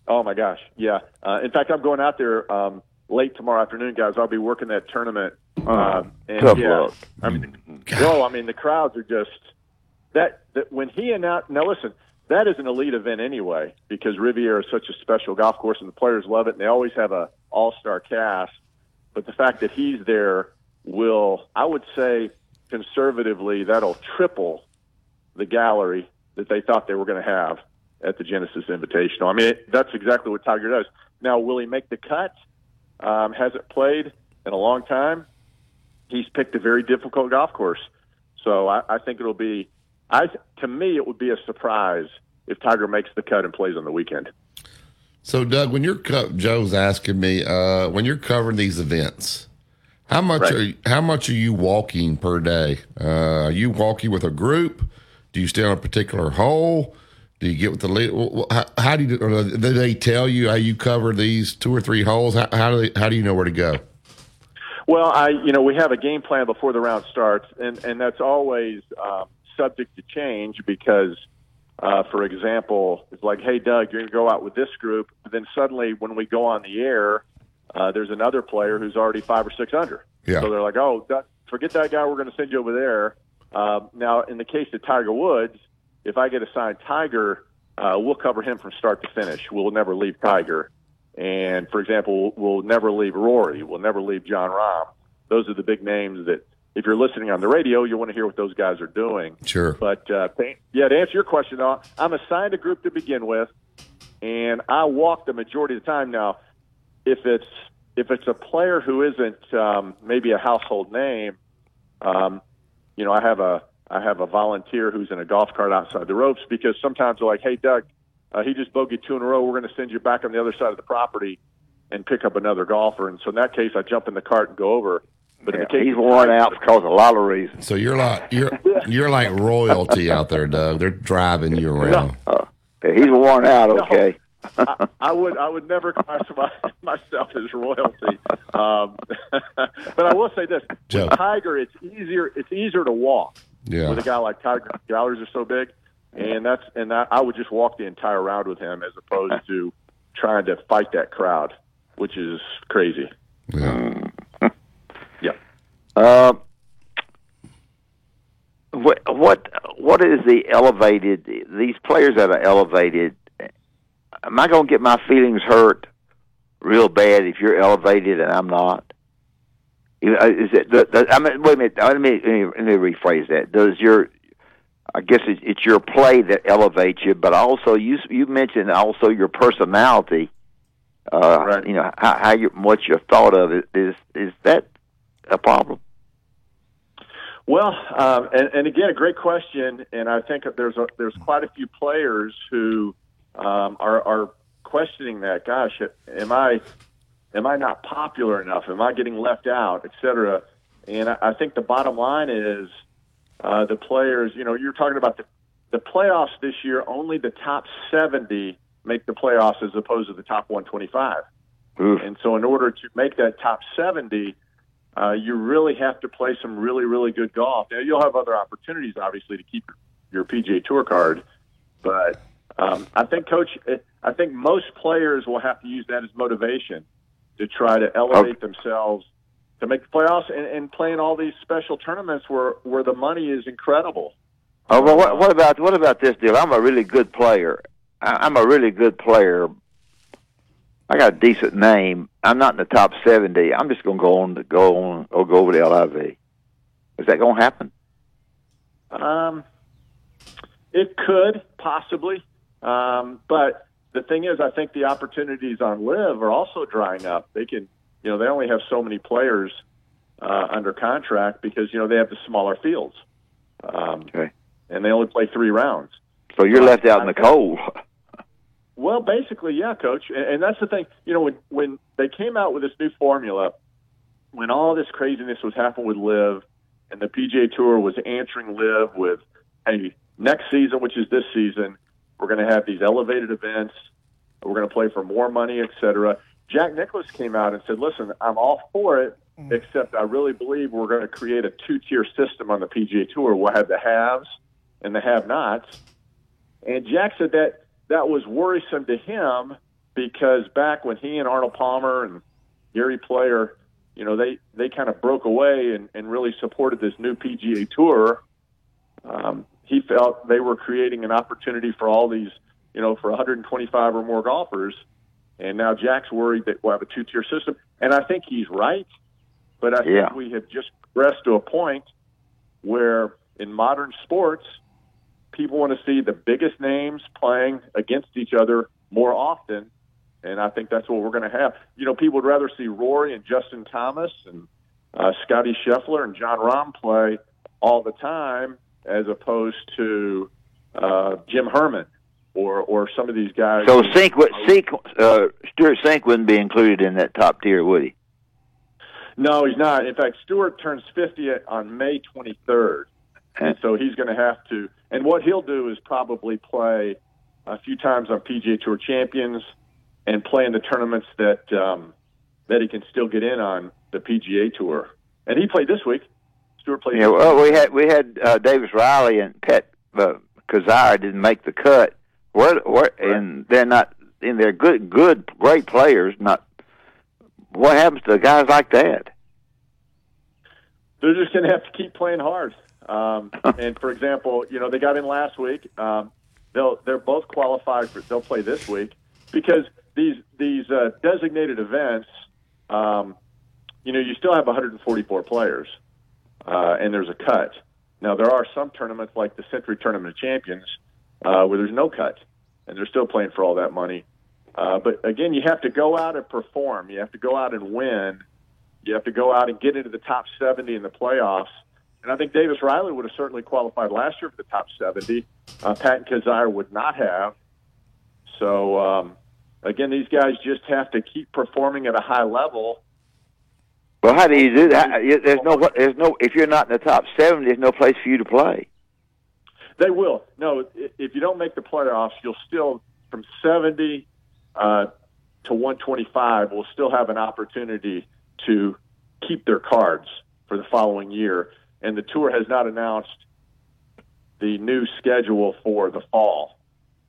Oh my gosh, yeah. Uh, in fact, I'm going out there um, late tomorrow afternoon, guys. I'll be working that tournament. Um, and tough yeah, luck. I mean, no, I mean the crowds are just that. That when he announced. Now listen, that is an elite event anyway because Riviera is such a special golf course, and the players love it, and they always have a all-star cast. But the fact that he's there will, I would say, conservatively, that'll triple the gallery that they thought they were going to have at the Genesis Invitational. I mean, it, that's exactly what Tiger does. Now, will he make the cut? Um, hasn't played in a long time. He's picked a very difficult golf course, so I, I think it'll be. I to me, it would be a surprise if Tiger makes the cut and plays on the weekend. So, Doug, when you're co- Joe's asking me uh, when you're covering these events, how much Right. are you, how much are you walking per day? Uh, are you walking with a group? Do you stay on a particular hole? Do you get with the lead? How, how do you or do they tell you how you cover these two or three holes? How, how do they, how do you know where to go? Well, I you know we have a game plan before the round starts, and and that's always um, subject to change because, uh, for example, it's like, hey, Doug, you're going to go out with this group, but then suddenly when we go on the air, uh, there's another player who's already five or six under. Yeah. So they're like, oh, Doug, forget that guy. We're going to send you over there. Um, now, in the case of Tiger Woods, if I get assigned Tiger, uh, we'll cover him from start to finish. We'll never leave Tiger. And for example, we'll never leave Rory. We'll never leave Jon Rahm. Those are the big names that, if you're listening on the radio, you want to hear what those guys are doing. Sure. But uh, yeah, to answer your question, I'm assigned a group to begin with, and I walk the majority of the time. Now, if it's if it's a player who isn't um, maybe a household name, um, you know, I have a I have a volunteer who's in a golf cart outside the ropes because sometimes they're like, "Hey, Doug, uh, he just bogeyed two in a row. We're going to send you back on the other side of the property and pick up another golfer." And so in that case, I jump in the cart and go over. But in the case He's worn out because of a lot of reasons. So you're like you're you're like royalty out there, Doug. They're driving you around. No, He's worn out. Okay. I, I would I would never classify myself as royalty. Um, but I will say this: Joe. with Tiger, it's easier it's easier to walk Yeah. with a guy like Tiger. The galleries are so big, and that's and that, I would just walk the entire round with him as opposed to trying to fight that crowd, which is crazy. Yeah. Yeah. Uh, what what what is the elevated? These players that are elevated. Am I going to get my feelings hurt real bad if you're elevated and I'm not? Is it? the- the- I mean, wait a minute. Let me let me, let me rephrase that. Does your I guess it's, it's your play that elevates you, but also you you mentioned also your personality. Uh, You know how, how you what you thought of it is is that a problem? Well, um, and, and again, a great question, and I think there's a, there's quite a few players who um, are, are questioning that. Gosh, am I am I not popular enough? Am I getting left out, et cetera? And I, I think the bottom line is uh, the players. You know, you're talking about the the playoffs this year. Only the top 70 make the playoffs, as opposed to the top 125. And so, in order to make that top 70, uh, you really have to play some really, really good golf. Now, you'll have other opportunities, obviously, to keep your PGA Tour card, but um, I think, Coach, I think most players will have to use that as motivation to try to elevate themselves to make the playoffs and, and play in all these special tournaments where where the money is incredible. Oh, well, what, what about what about this deal? I'm a really good player. I, I'm a really good player. I got a decent name. I'm not in the top seventy. I'm just going to go on to go on or go over the LIV. Is that going to happen? Um, it could possibly, um, but the thing is, I think the opportunities on LIV are also drying up. They can, you know, they only have so many players uh, under contract because you know they have the smaller fields, um, okay. and they only play three rounds. So you're left out in the cold. Well, basically, yeah, coach. And, and that's the thing. You know, when when they came out with this new formula, when all this craziness was happening with LIV, and the PGA Tour was answering LIV with, "Hey, next season, which is this season, we're going to have these elevated events. We're going to play for more money, et cetera." Jack Nicklaus came out and said, "Listen, I'm all for it, mm. except I really believe we're going to create a two-tier system on the PGA Tour. We'll have the haves and the have-nots." And Jack said that that was worrisome to him because back when he and Arnold Palmer and Gary Player, you know, they, they kind of broke away and, and really supported this new PGA Tour, um, he felt they were creating an opportunity for all these, you know, for 125 or more golfers. And now Jack's worried that we'll have a two tier system. And I think he's right. But I Yeah. think we have just progressed to a point where in modern sports, people want to see the biggest names playing against each other more often. And I think that's what we're going to have. You know, people would rather see Rory and Justin Thomas and uh, Scottie Scheffler and Jon Rahm play all the time as opposed to uh, Jim Herman or or some of these guys. So Cink, Cink, uh, Stewart Cink wouldn't be included in that top tier, would he? No, he's not. In fact, Stewart turns 50 on May 23rd, and so he's going to have to. And what he'll do is probably play a few times on PGA Tour Champions and play in the tournaments that um, that he can still get in on the PGA Tour. And he played this week. Stewart played. Yeah. Well, we had we had uh, Davis Riley and Pet uh, Kizzire didn't make the cut. Where, where, and they're not. And they're good, good, great players. Not. What happens to guys like that? they're just going to have to keep playing hard. Um, and for example, you know they got in last week. Um, they'll they're both qualified for. They'll play this week because these these uh, designated events. Um, you know, you still have 144 players, uh, and there's a cut. Now there are some tournaments like the Sentry Tournament of Champions uh, where there's no cut, and they're still playing for all that money. Uh, but again, you have to go out and perform. You have to go out and win. You have to go out and get into the top 70 in the playoffs. And I think Davis Riley would have certainly qualified last year for the top 70. Uh, Pat Kizzire would not have. So, um, again, these guys just have to keep performing at a high level. Well, how do you do that? There's no. There's no. If you're not in the top seven, there's no place for you to play. They will. No, if you don't make the playoffs, you'll still, from 70 uh, to 125, will still have an opportunity to keep their cards for the following year. And the tour has not announced the new schedule for the fall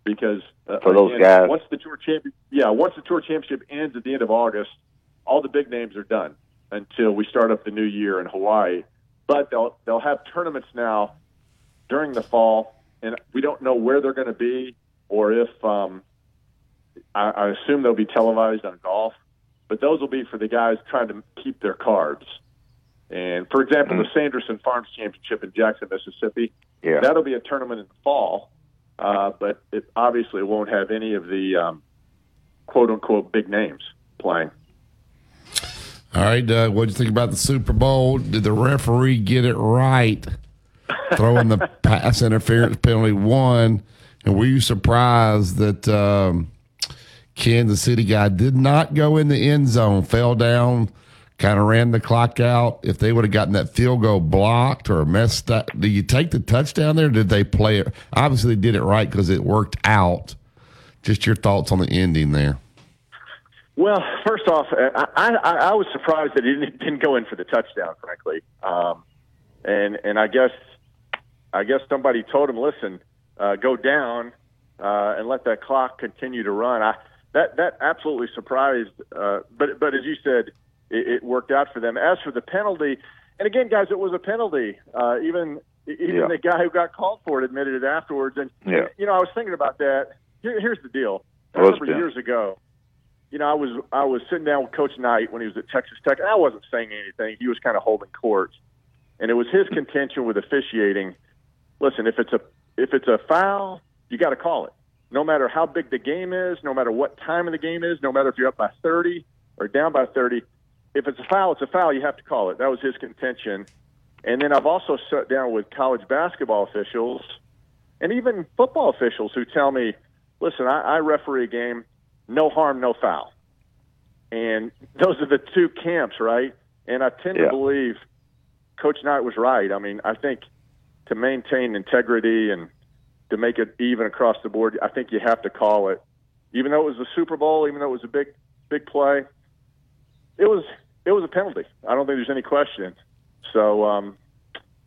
because uh, For those guys. once the tour champion, yeah, once the tour championship ends at the end of August, all the big names are done until we start up the new year in Hawaii. But they'll they'll have tournaments now during the fall, and we don't know where they're going to be or if um, I, I assume they'll be televised on golf. But those will be for the guys trying to keep their cards. And for example, the Sanderson Farms Championship in Jackson, Mississippi, Yeah. that'll be a tournament in the fall, uh, but it obviously won't have any of the um, quote unquote big names playing. All right, Doug, what do you think about the Super Bowl? Did the referee get it right? Throwing the pass interference penalty one. And were you surprised that um, Kansas City guy did not go in the end zone, fell down, kind of ran the clock out? If they would have gotten that field goal blocked or messed up, do you take the touchdown there? Did they play it? Obviously, did it right because it worked out. Just your thoughts on the ending there. Well, first off, I, I, I was surprised that he didn't, didn't go in for the touchdown, frankly. Um, and and I guess I guess somebody told him, listen, uh, go down uh, and let that clock continue to run. I that that absolutely surprised. Uh, but but as you said, it, it worked out for them. As for the penalty, and again, guys, it was a penalty. Uh, even even Yeah. the guy who got called for it admitted it afterwards. And Yeah. you know, I was thinking about that. Here, here's the deal. I remember years ago you know, I was I was sitting down with Coach Knight when he was at Texas Tech, and I wasn't saying anything. He was kind of holding court, and it was his contention with officiating. Listen, if it's a if it's a foul, you got to call it, no matter how big the game is, no matter what time of the game is, no matter if you're up by thirty or down by thirty. If it's a foul, it's a foul. You have to call it. That was his contention. And then I've also sat down with college basketball officials and even football officials who tell me, listen, I, I referee a game, no harm, no foul. And those are the two camps, right? And I tend Yeah. to believe Coach Knight was right. I mean, I think to maintain integrity and to make it even across the board, I think you have to call it. Even though it was the Super Bowl, even though it was a big, big play, it was it was a penalty. I don't think there's any question. So, um,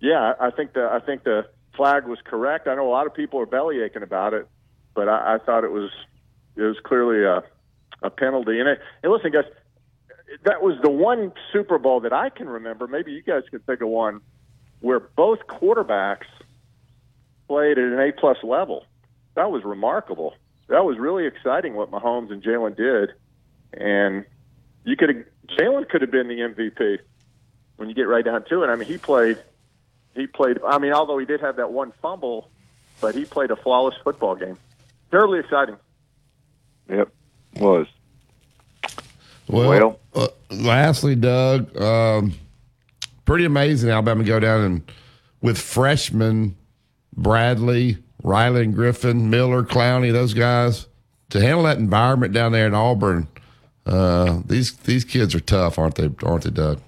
yeah, I think the I think the flag was correct. I know a lot of people are belly aching about it, but I, I thought it was it was clearly a a penalty. And, it, and listen, guys, that was the one Super Bowl that I can remember. Maybe you guys could think of one where both quarterbacks played at an A plus level. That was remarkable. That was really exciting what Mahomes and Jalen did, and you could have Jalen could have been the MVP when you get right down to it. I mean, he played. He played. I mean, although he did have that one fumble, but he played a flawless football game. Terribly exciting. Yep, was. Well, uh, lastly, Doug, um, pretty amazing. Alabama go down and with freshman Bradley, Riley and Griffen, Miller, Clowney, those guys to handle that environment down there in Auburn. Uh, these these kids are tough, aren't they? Aren't they, Doug?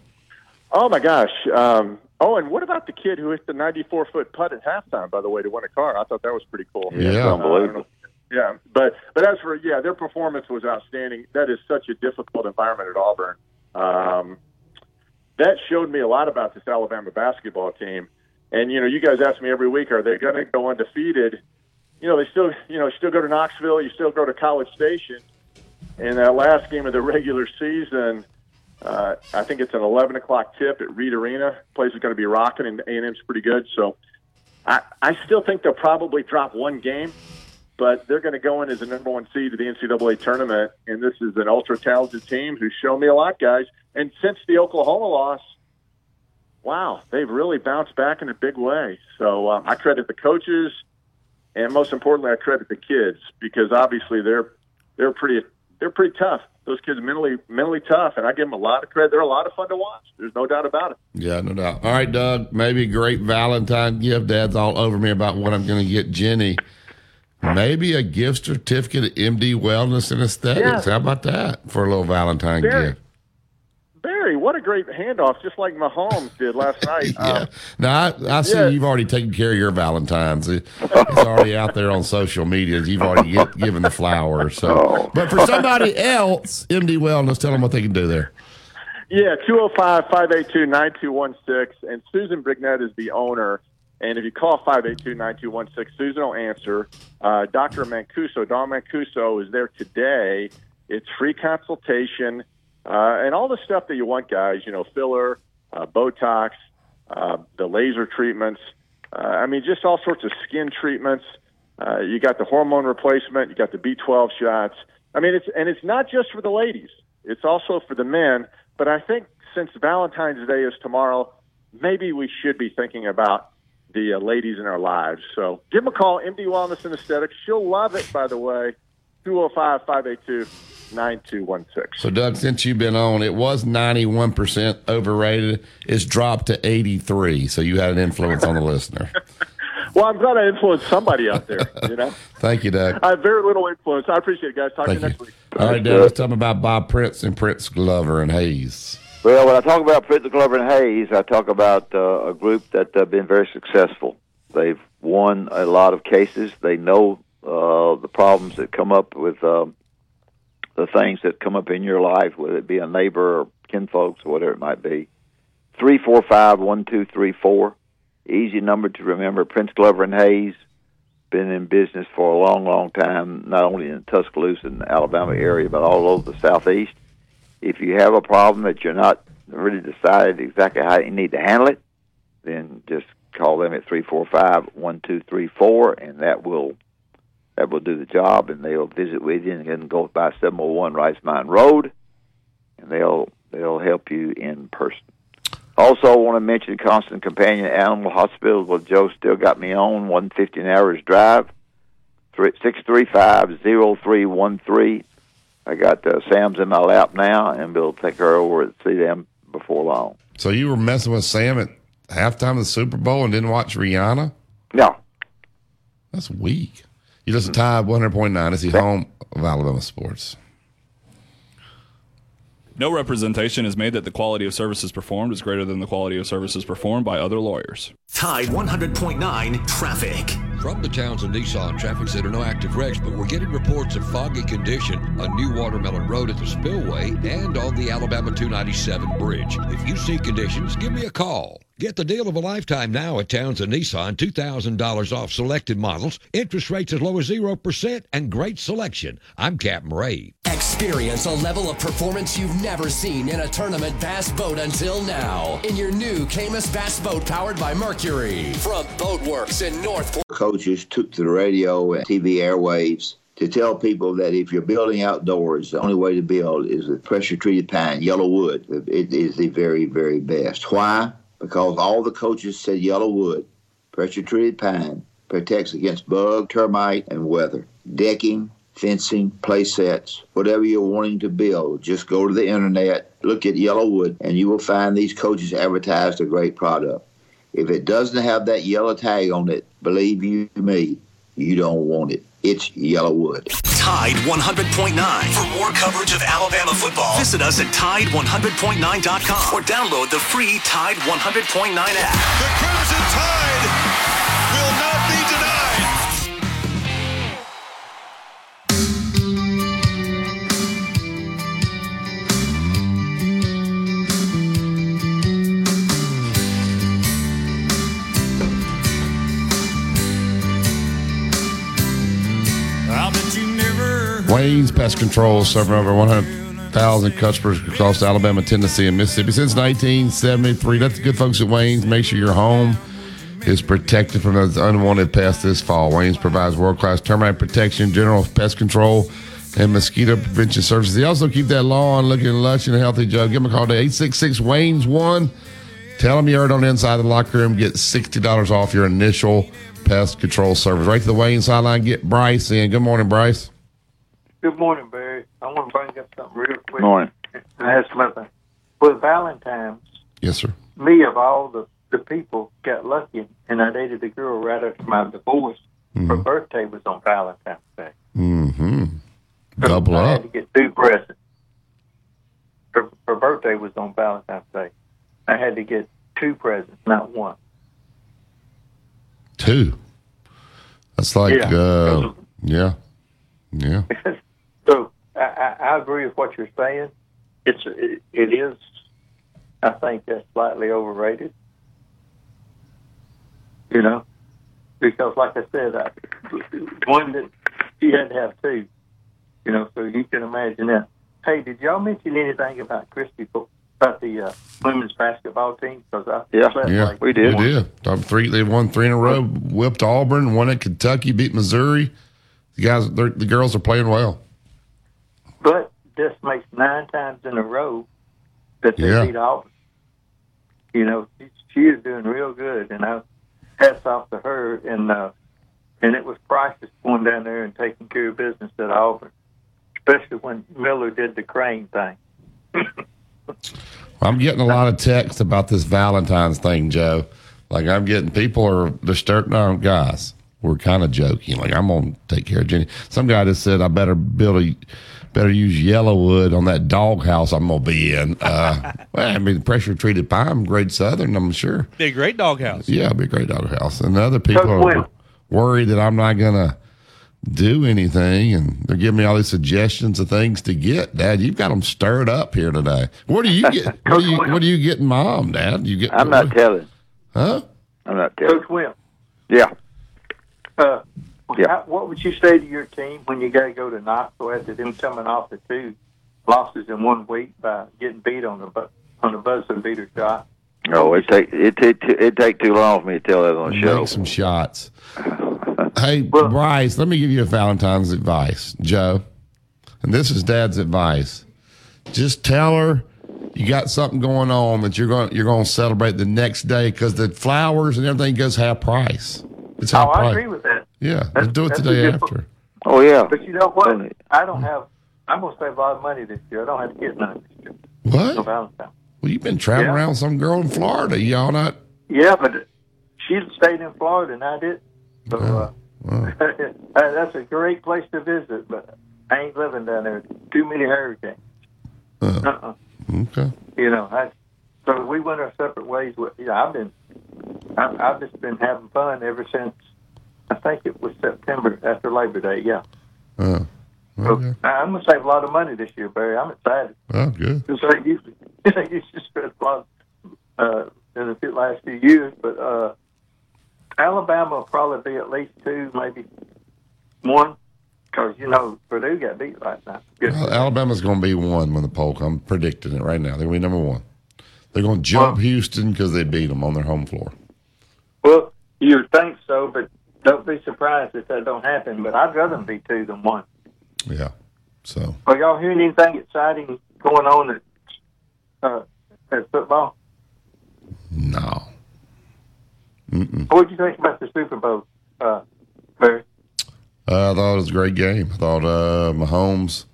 Oh my gosh. Um, oh, and what about the kid who hit the 94 foot putt at halftime? By the way, to win a car, I thought that was pretty cool. Yeah. Uh, unbelievable. Yeah, but but as for yeah, their performance was outstanding. That is such a difficult environment at Auburn. Um, that showed me a lot about this Alabama basketball team. And you know, you guys ask me every week, are they going to go undefeated? You know, they still you know still go to Knoxville, you still go to College Station. In that last game of the regular season, uh, I think it's an 11 o'clock tip at Reed Arena. Place is going to be rocking, and A&M's pretty good. So I, I still think they'll probably drop one game, but they're going to go in as the number one seed to the NCAA tournament. And this is an ultra talented team who's shown me a lot, guys. And since the Oklahoma loss, wow, they've really bounced back in a big way. So um, I credit the coaches, and most importantly, I credit the kids because obviously they're they're pretty they're pretty tough. Those kids are mentally mentally tough, and I give them a lot of credit. They're a lot of fun to watch. There's no doubt about it. Yeah, no doubt. All right, Doug. Maybe a great Valentine gift. Dad's all over me about what I'm going to get Jenny. Maybe a gift certificate at MD Wellness and Aesthetics. Yeah. How about that for a little Valentine Very- gift? Barry, what a great handoff, just like Mahomes did last night. Yeah. Um, Now I, I see you've already taken care of your Valentine's. It- It's already out there on social media. You've already get, given the flowers. So, Oh. but for somebody else, MD Wellness, tell them what they can do there. Yeah, 205 582 9216. And Susan Brignett is the owner. And if you call 582 9216, Susan will answer. Uh, Dr. Mancuso, Don Mancuso, is there today. It's free consultation uh, and all the stuff that you want, guys. You know, filler, uh, Botox, uh, the laser treatments. Uh, I mean, just all sorts of skin treatments. Uh, you got the hormone replacement. You got the B12 shots. I mean, it's and it's not just for the ladies. It's also for the men. But I think since Valentine's Day is tomorrow, maybe we should be thinking about the uh, ladies in our lives. So give them a call, MD Wellness and Aesthetics. She'll love it, by the way. 205 582 9216. So, Doug, since you've been on, it was 91% overrated. It's dropped to 83. So you had an influence on the listener. Well, I'm glad I influenced somebody out there, you know? Thank you, Doug. I have very little influence. I appreciate it, guys. Talk Thank to you you. next week. All right, Doug, let's talk about Bob Prince and Prince Glover and Hayes. Well, when I talk about Prince Glover and Hayes, I talk about uh, a group that have been very successful. They've won a lot of cases. They know uh, the problems that come up with um, the things that come up in your life, whether it be a neighbor or kinfolks or whatever it might be. Three four five one two three four. Easy number to remember. Prince Glover and Hayes been in business for a long, long time, not only in Tuscaloosa and Alabama area, but all over the southeast. If you have a problem that you're not really decided exactly how you need to handle it, then just call them at three four five one two three four, and that will that will do the job. And they'll visit with you and then go by seven hundred one Rice Mine Road, and they'll they'll help you in person. Also, I want to mention Constant Companion Animal Hospital. Well, Joe still got me on one fifteen hours drive, six three five zero three one three. I got uh, Sam's in my lap now, and we'll take her over and see them before long. So you were messing with Sam at halftime of the Super Bowl and didn't watch Rihanna? No. That's weak. You listen to Tide 100.9. It's the home of Alabama sports. No representation is made that the quality of services performed is greater than the quality of services performed by other lawyers. Tide 100.9 traffic. From the Townsend Nissan Traffic Center, no active wrecks, but we're getting reports of foggy condition on New Watermelon Road at the Spillway and on the Alabama 297 bridge. If you see conditions, give me a call. Get the deal of a lifetime now at Towns Townsend Nissan. $2,000 off selected models, interest rates as low as 0%, and great selection. I'm Captain Ray. Experience a level of performance you've never seen in a tournament bass boat until now. In your new Caymas Bass Boat powered by Mercury. From Boatworks in North Coaches took to the radio and TV airwaves to tell people that if you're building outdoors, the only way to build is with pressure treated pine, YellaWood. It is the very, very best. Why? Because all the coaches said YellaWood, pressure treated pine, protects against bug, termite, and weather. Decking, fencing, play sets, whatever you're wanting to build, just go to the internet, look at YellaWood, and you will find these coaches advertised a great product. If it doesn't have that yellow tag on it, believe you me, you don't want it. It's YellaWood. Tide 100.9. For more coverage of Alabama football, visit us at Tide100.9.com or download the free Tide 100.9 app. The Crimson Tide Pest Control serving over 100,000 customers across Alabama, Tennessee, and Mississippi since 1973. That's the good folks at Wayne's. Make sure your home is protected from those unwanted pests this fall. Wayne's provides world class termite protection, general pest control, and mosquito prevention services. They also keep that lawn looking lush and healthy, Joe. Give them a call to 866 Wayne's 1. Tell them you heard on the Inside of the Locker Room. Get $60 off your initial pest control service. Right to the Wayne's sideline. Get Bryce in. Good morning, Bryce. Good morning, Barry. I want to bring up something real quick. Morning. And ask something. With Valentine's, Yes, sir. me of all the, the people got lucky, and I dated a girl right after my divorce. Her birthday was on Valentine's Day. Mm-hmm. Double I up. had to get two presents. Her, her birthday was on Valentine's Day. I had to get two presents, not one. Two. That's like, Yeah. uh, yeah. Yeah. So I, I, I agree with what you're saying. It's it, it is. I think that's slightly overrated. You know, because like I said, I, one that he had to have two. You know, so you can imagine that. Hey, did y'all mention anything about Kristy about the uh, women's basketball team? Because I Yeah, felt yeah, like we did. We did. Top three. They won three in a row. Whipped Auburn. Won at Kentucky. Beat Missouri. The guys, they're- the girls are playing well. But this makes nine times in a row that they Yeah. beat Auburn. You know, she, she is doing real good, and I hats off to her. And uh, and it was priceless going down there and taking care of business at Auburn, especially when Miller did the crane thing. I'm getting a lot of texts about this Valentine's thing, Joe. Like I'm getting people are they're starting on guys. We're kind of joking. Like I'm gonna take care of Jenny. Some guy just said I better build a better use YellaWood on that doghouse I'm gonna be in. Uh, well, I mean pressure treated pine, Great Southern. I'm sure. Be a great doghouse. Yeah, it'll be a great doghouse. And other people Coach are worried that I'm not gonna do anything, and they're giving me all these suggestions of things to get. Dad, you've got them stirred up here today. What do you get? what, do you, what do you getting, Mom? Dad, you get? I'm not telling. Huh? I'm not telling. Coach Will, Yeah. uh, how, what would you say to your team when you got to go to Knoxville after them coming off the two losses in one week by getting beat on the bu- on the buzzer beater shot? No, it take it take it take too long for me to tell that on the show. Make some shots. hey, Bryce, let me give you a Valentine's advice, Joe. And this is Dad's advice. Just tell her you got something going on that you're going you're going to celebrate the next day because the flowers and everything goes half price. It's oh, half oh, price. I agree with that. Yeah, That's- let's do it the day good- after. Oh yeah. But you know what? I don't have. I'm gonna save a lot of money this year. I don't have to get none this year. What? For Valentine. Well, you've been traveling Yeah. around with some girl in Florida. Y'all not? Yeah, but she stayed in Florida and I did. So uh, Oh. that's a great place to visit. But I ain't living down there. Too many hurricanes. Uh-uh. Okay. You know, I, so we went our separate ways. With, you know, I've been, I've, I've just been having fun ever since. I think it was September after Labor Day. Yeah. Uh, So I'm gonna save a lot of money this year, Barry. I'm excited. oh, good. Because I usually, I used to spend a lot uh, in the last few years, but uh, Alabama will probably be at least two, maybe one, because you know Purdue got beat last night. Good. Well, Alabama's going to be one when the poll comes. I'm predicting it right now. They're going to be number one. They're going to jump Houston because they beat them on their home floor. Well, you would think so, but don't be surprised if that don't happen. But I'd rather be two than one. Yeah. So Are y'all hearing anything exciting going on at uh, at football? no. Mm-mm. What did you think about the Super Bowl, uh, Barry? Uh, I thought it was a great game. I thought uh, Mahomes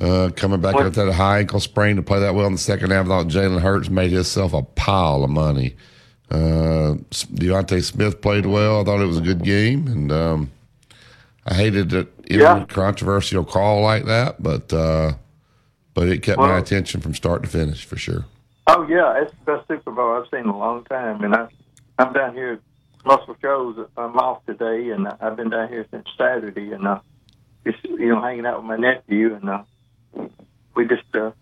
uh, coming back What? after that high ankle sprain to play that well in the second half. I thought Jalen Hurts made himself a pile of money. Uh, DeVonta Smith played well. I thought it was a good game, and um, I hated that it Yeah. was a controversial call like that, but uh, but it kept my attention from start to finish for sure. Oh yeah, it's the best Super Bowl I've seen in a long time, and I I'm down here at Muscle Shoals. I'm off today, and I've been down here since Saturday, and uh, just you know hanging out with my nephew, and uh, we just uh,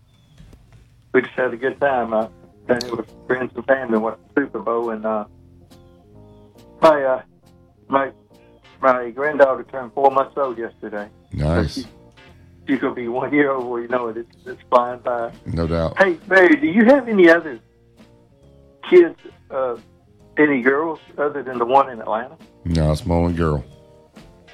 we just had a good time. Uh, here with friends and family, watched the Super Bowl, and uh, my uh, my my granddaughter turned four months old yesterday. Nice, She's gonna be one year old. You know it. It's, it's flying by. no doubt. Hey, Barry, do you have any other kids, uh, any girls other than the one in Atlanta? No, it's my only girl.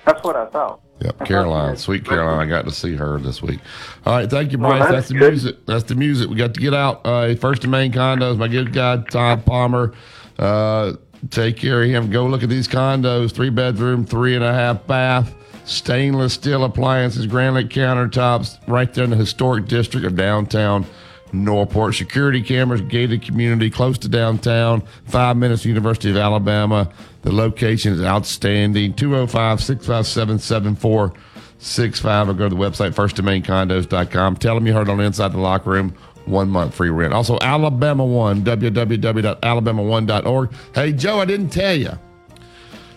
That's what I thought. Yep, Caroline, sweet Caroline. I got to see her this week. All right, thank you, Well, Bryce. that's that's the good. music. That's the music. We got to get out. Uh, first and main condos. My good guy Todd Palmer. Uh, take care of him. Go look at these condos. Three bedroom, three and a half bath, stainless steel appliances, granite countertops, right there in the historic district of downtown. Norport security cameras, gated community close to downtown, five minutes to University of Alabama. The location is outstanding. 205 657 7465 or go to the website firstdomaincondos.com. Tell them you heard on Inside the Locker Room. One month free rent. Also, Alabama One, www.alabama1.org. Hey, Joe, I didn't tell you.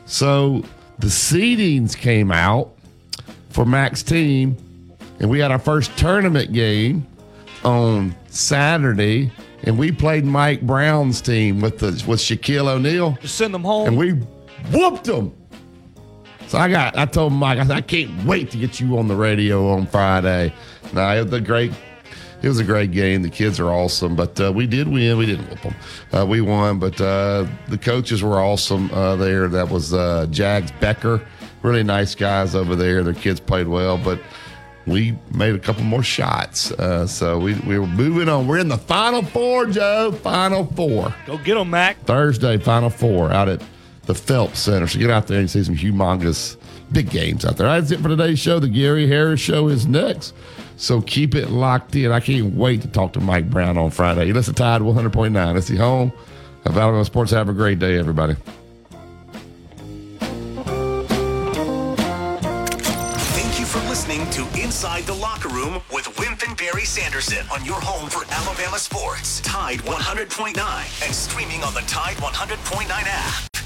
So the seedings came out for Mac's team, and we had our first tournament game on Saturday, and we played Mike Brown's team with the with Shaquille O'Neal. Just send them home. And we whooped them. So I got I told Mike, I said, I can't wait to get you on the radio on Friday. Nah, it was a great it was a great game. The kids are awesome, but uh, we did win. We didn't whoop them. Uh, we won, but uh, the coaches were awesome uh, there. That was uh, Jags Becker, really nice guys over there. Their kids played well, but we made a couple more shots. Uh, so we, we were moving on. We're in the final four, Joe. Final four. Go get them, Mac. Thursday, Final Four out at the Phelps Center. So get out there and see some humongous big games out there. That's it for today's show. The Gary Harris Show is next. So keep it locked in. I can't wait to talk to Mike Brown on Friday. You listen to Tide 100.9. It's the home of Alabama Sports. Have a great day, everybody. Room with Wimp and Barry Sanderson on your home for Alabama sports. Tide 100.9 and streaming on the Tide 100.9 app.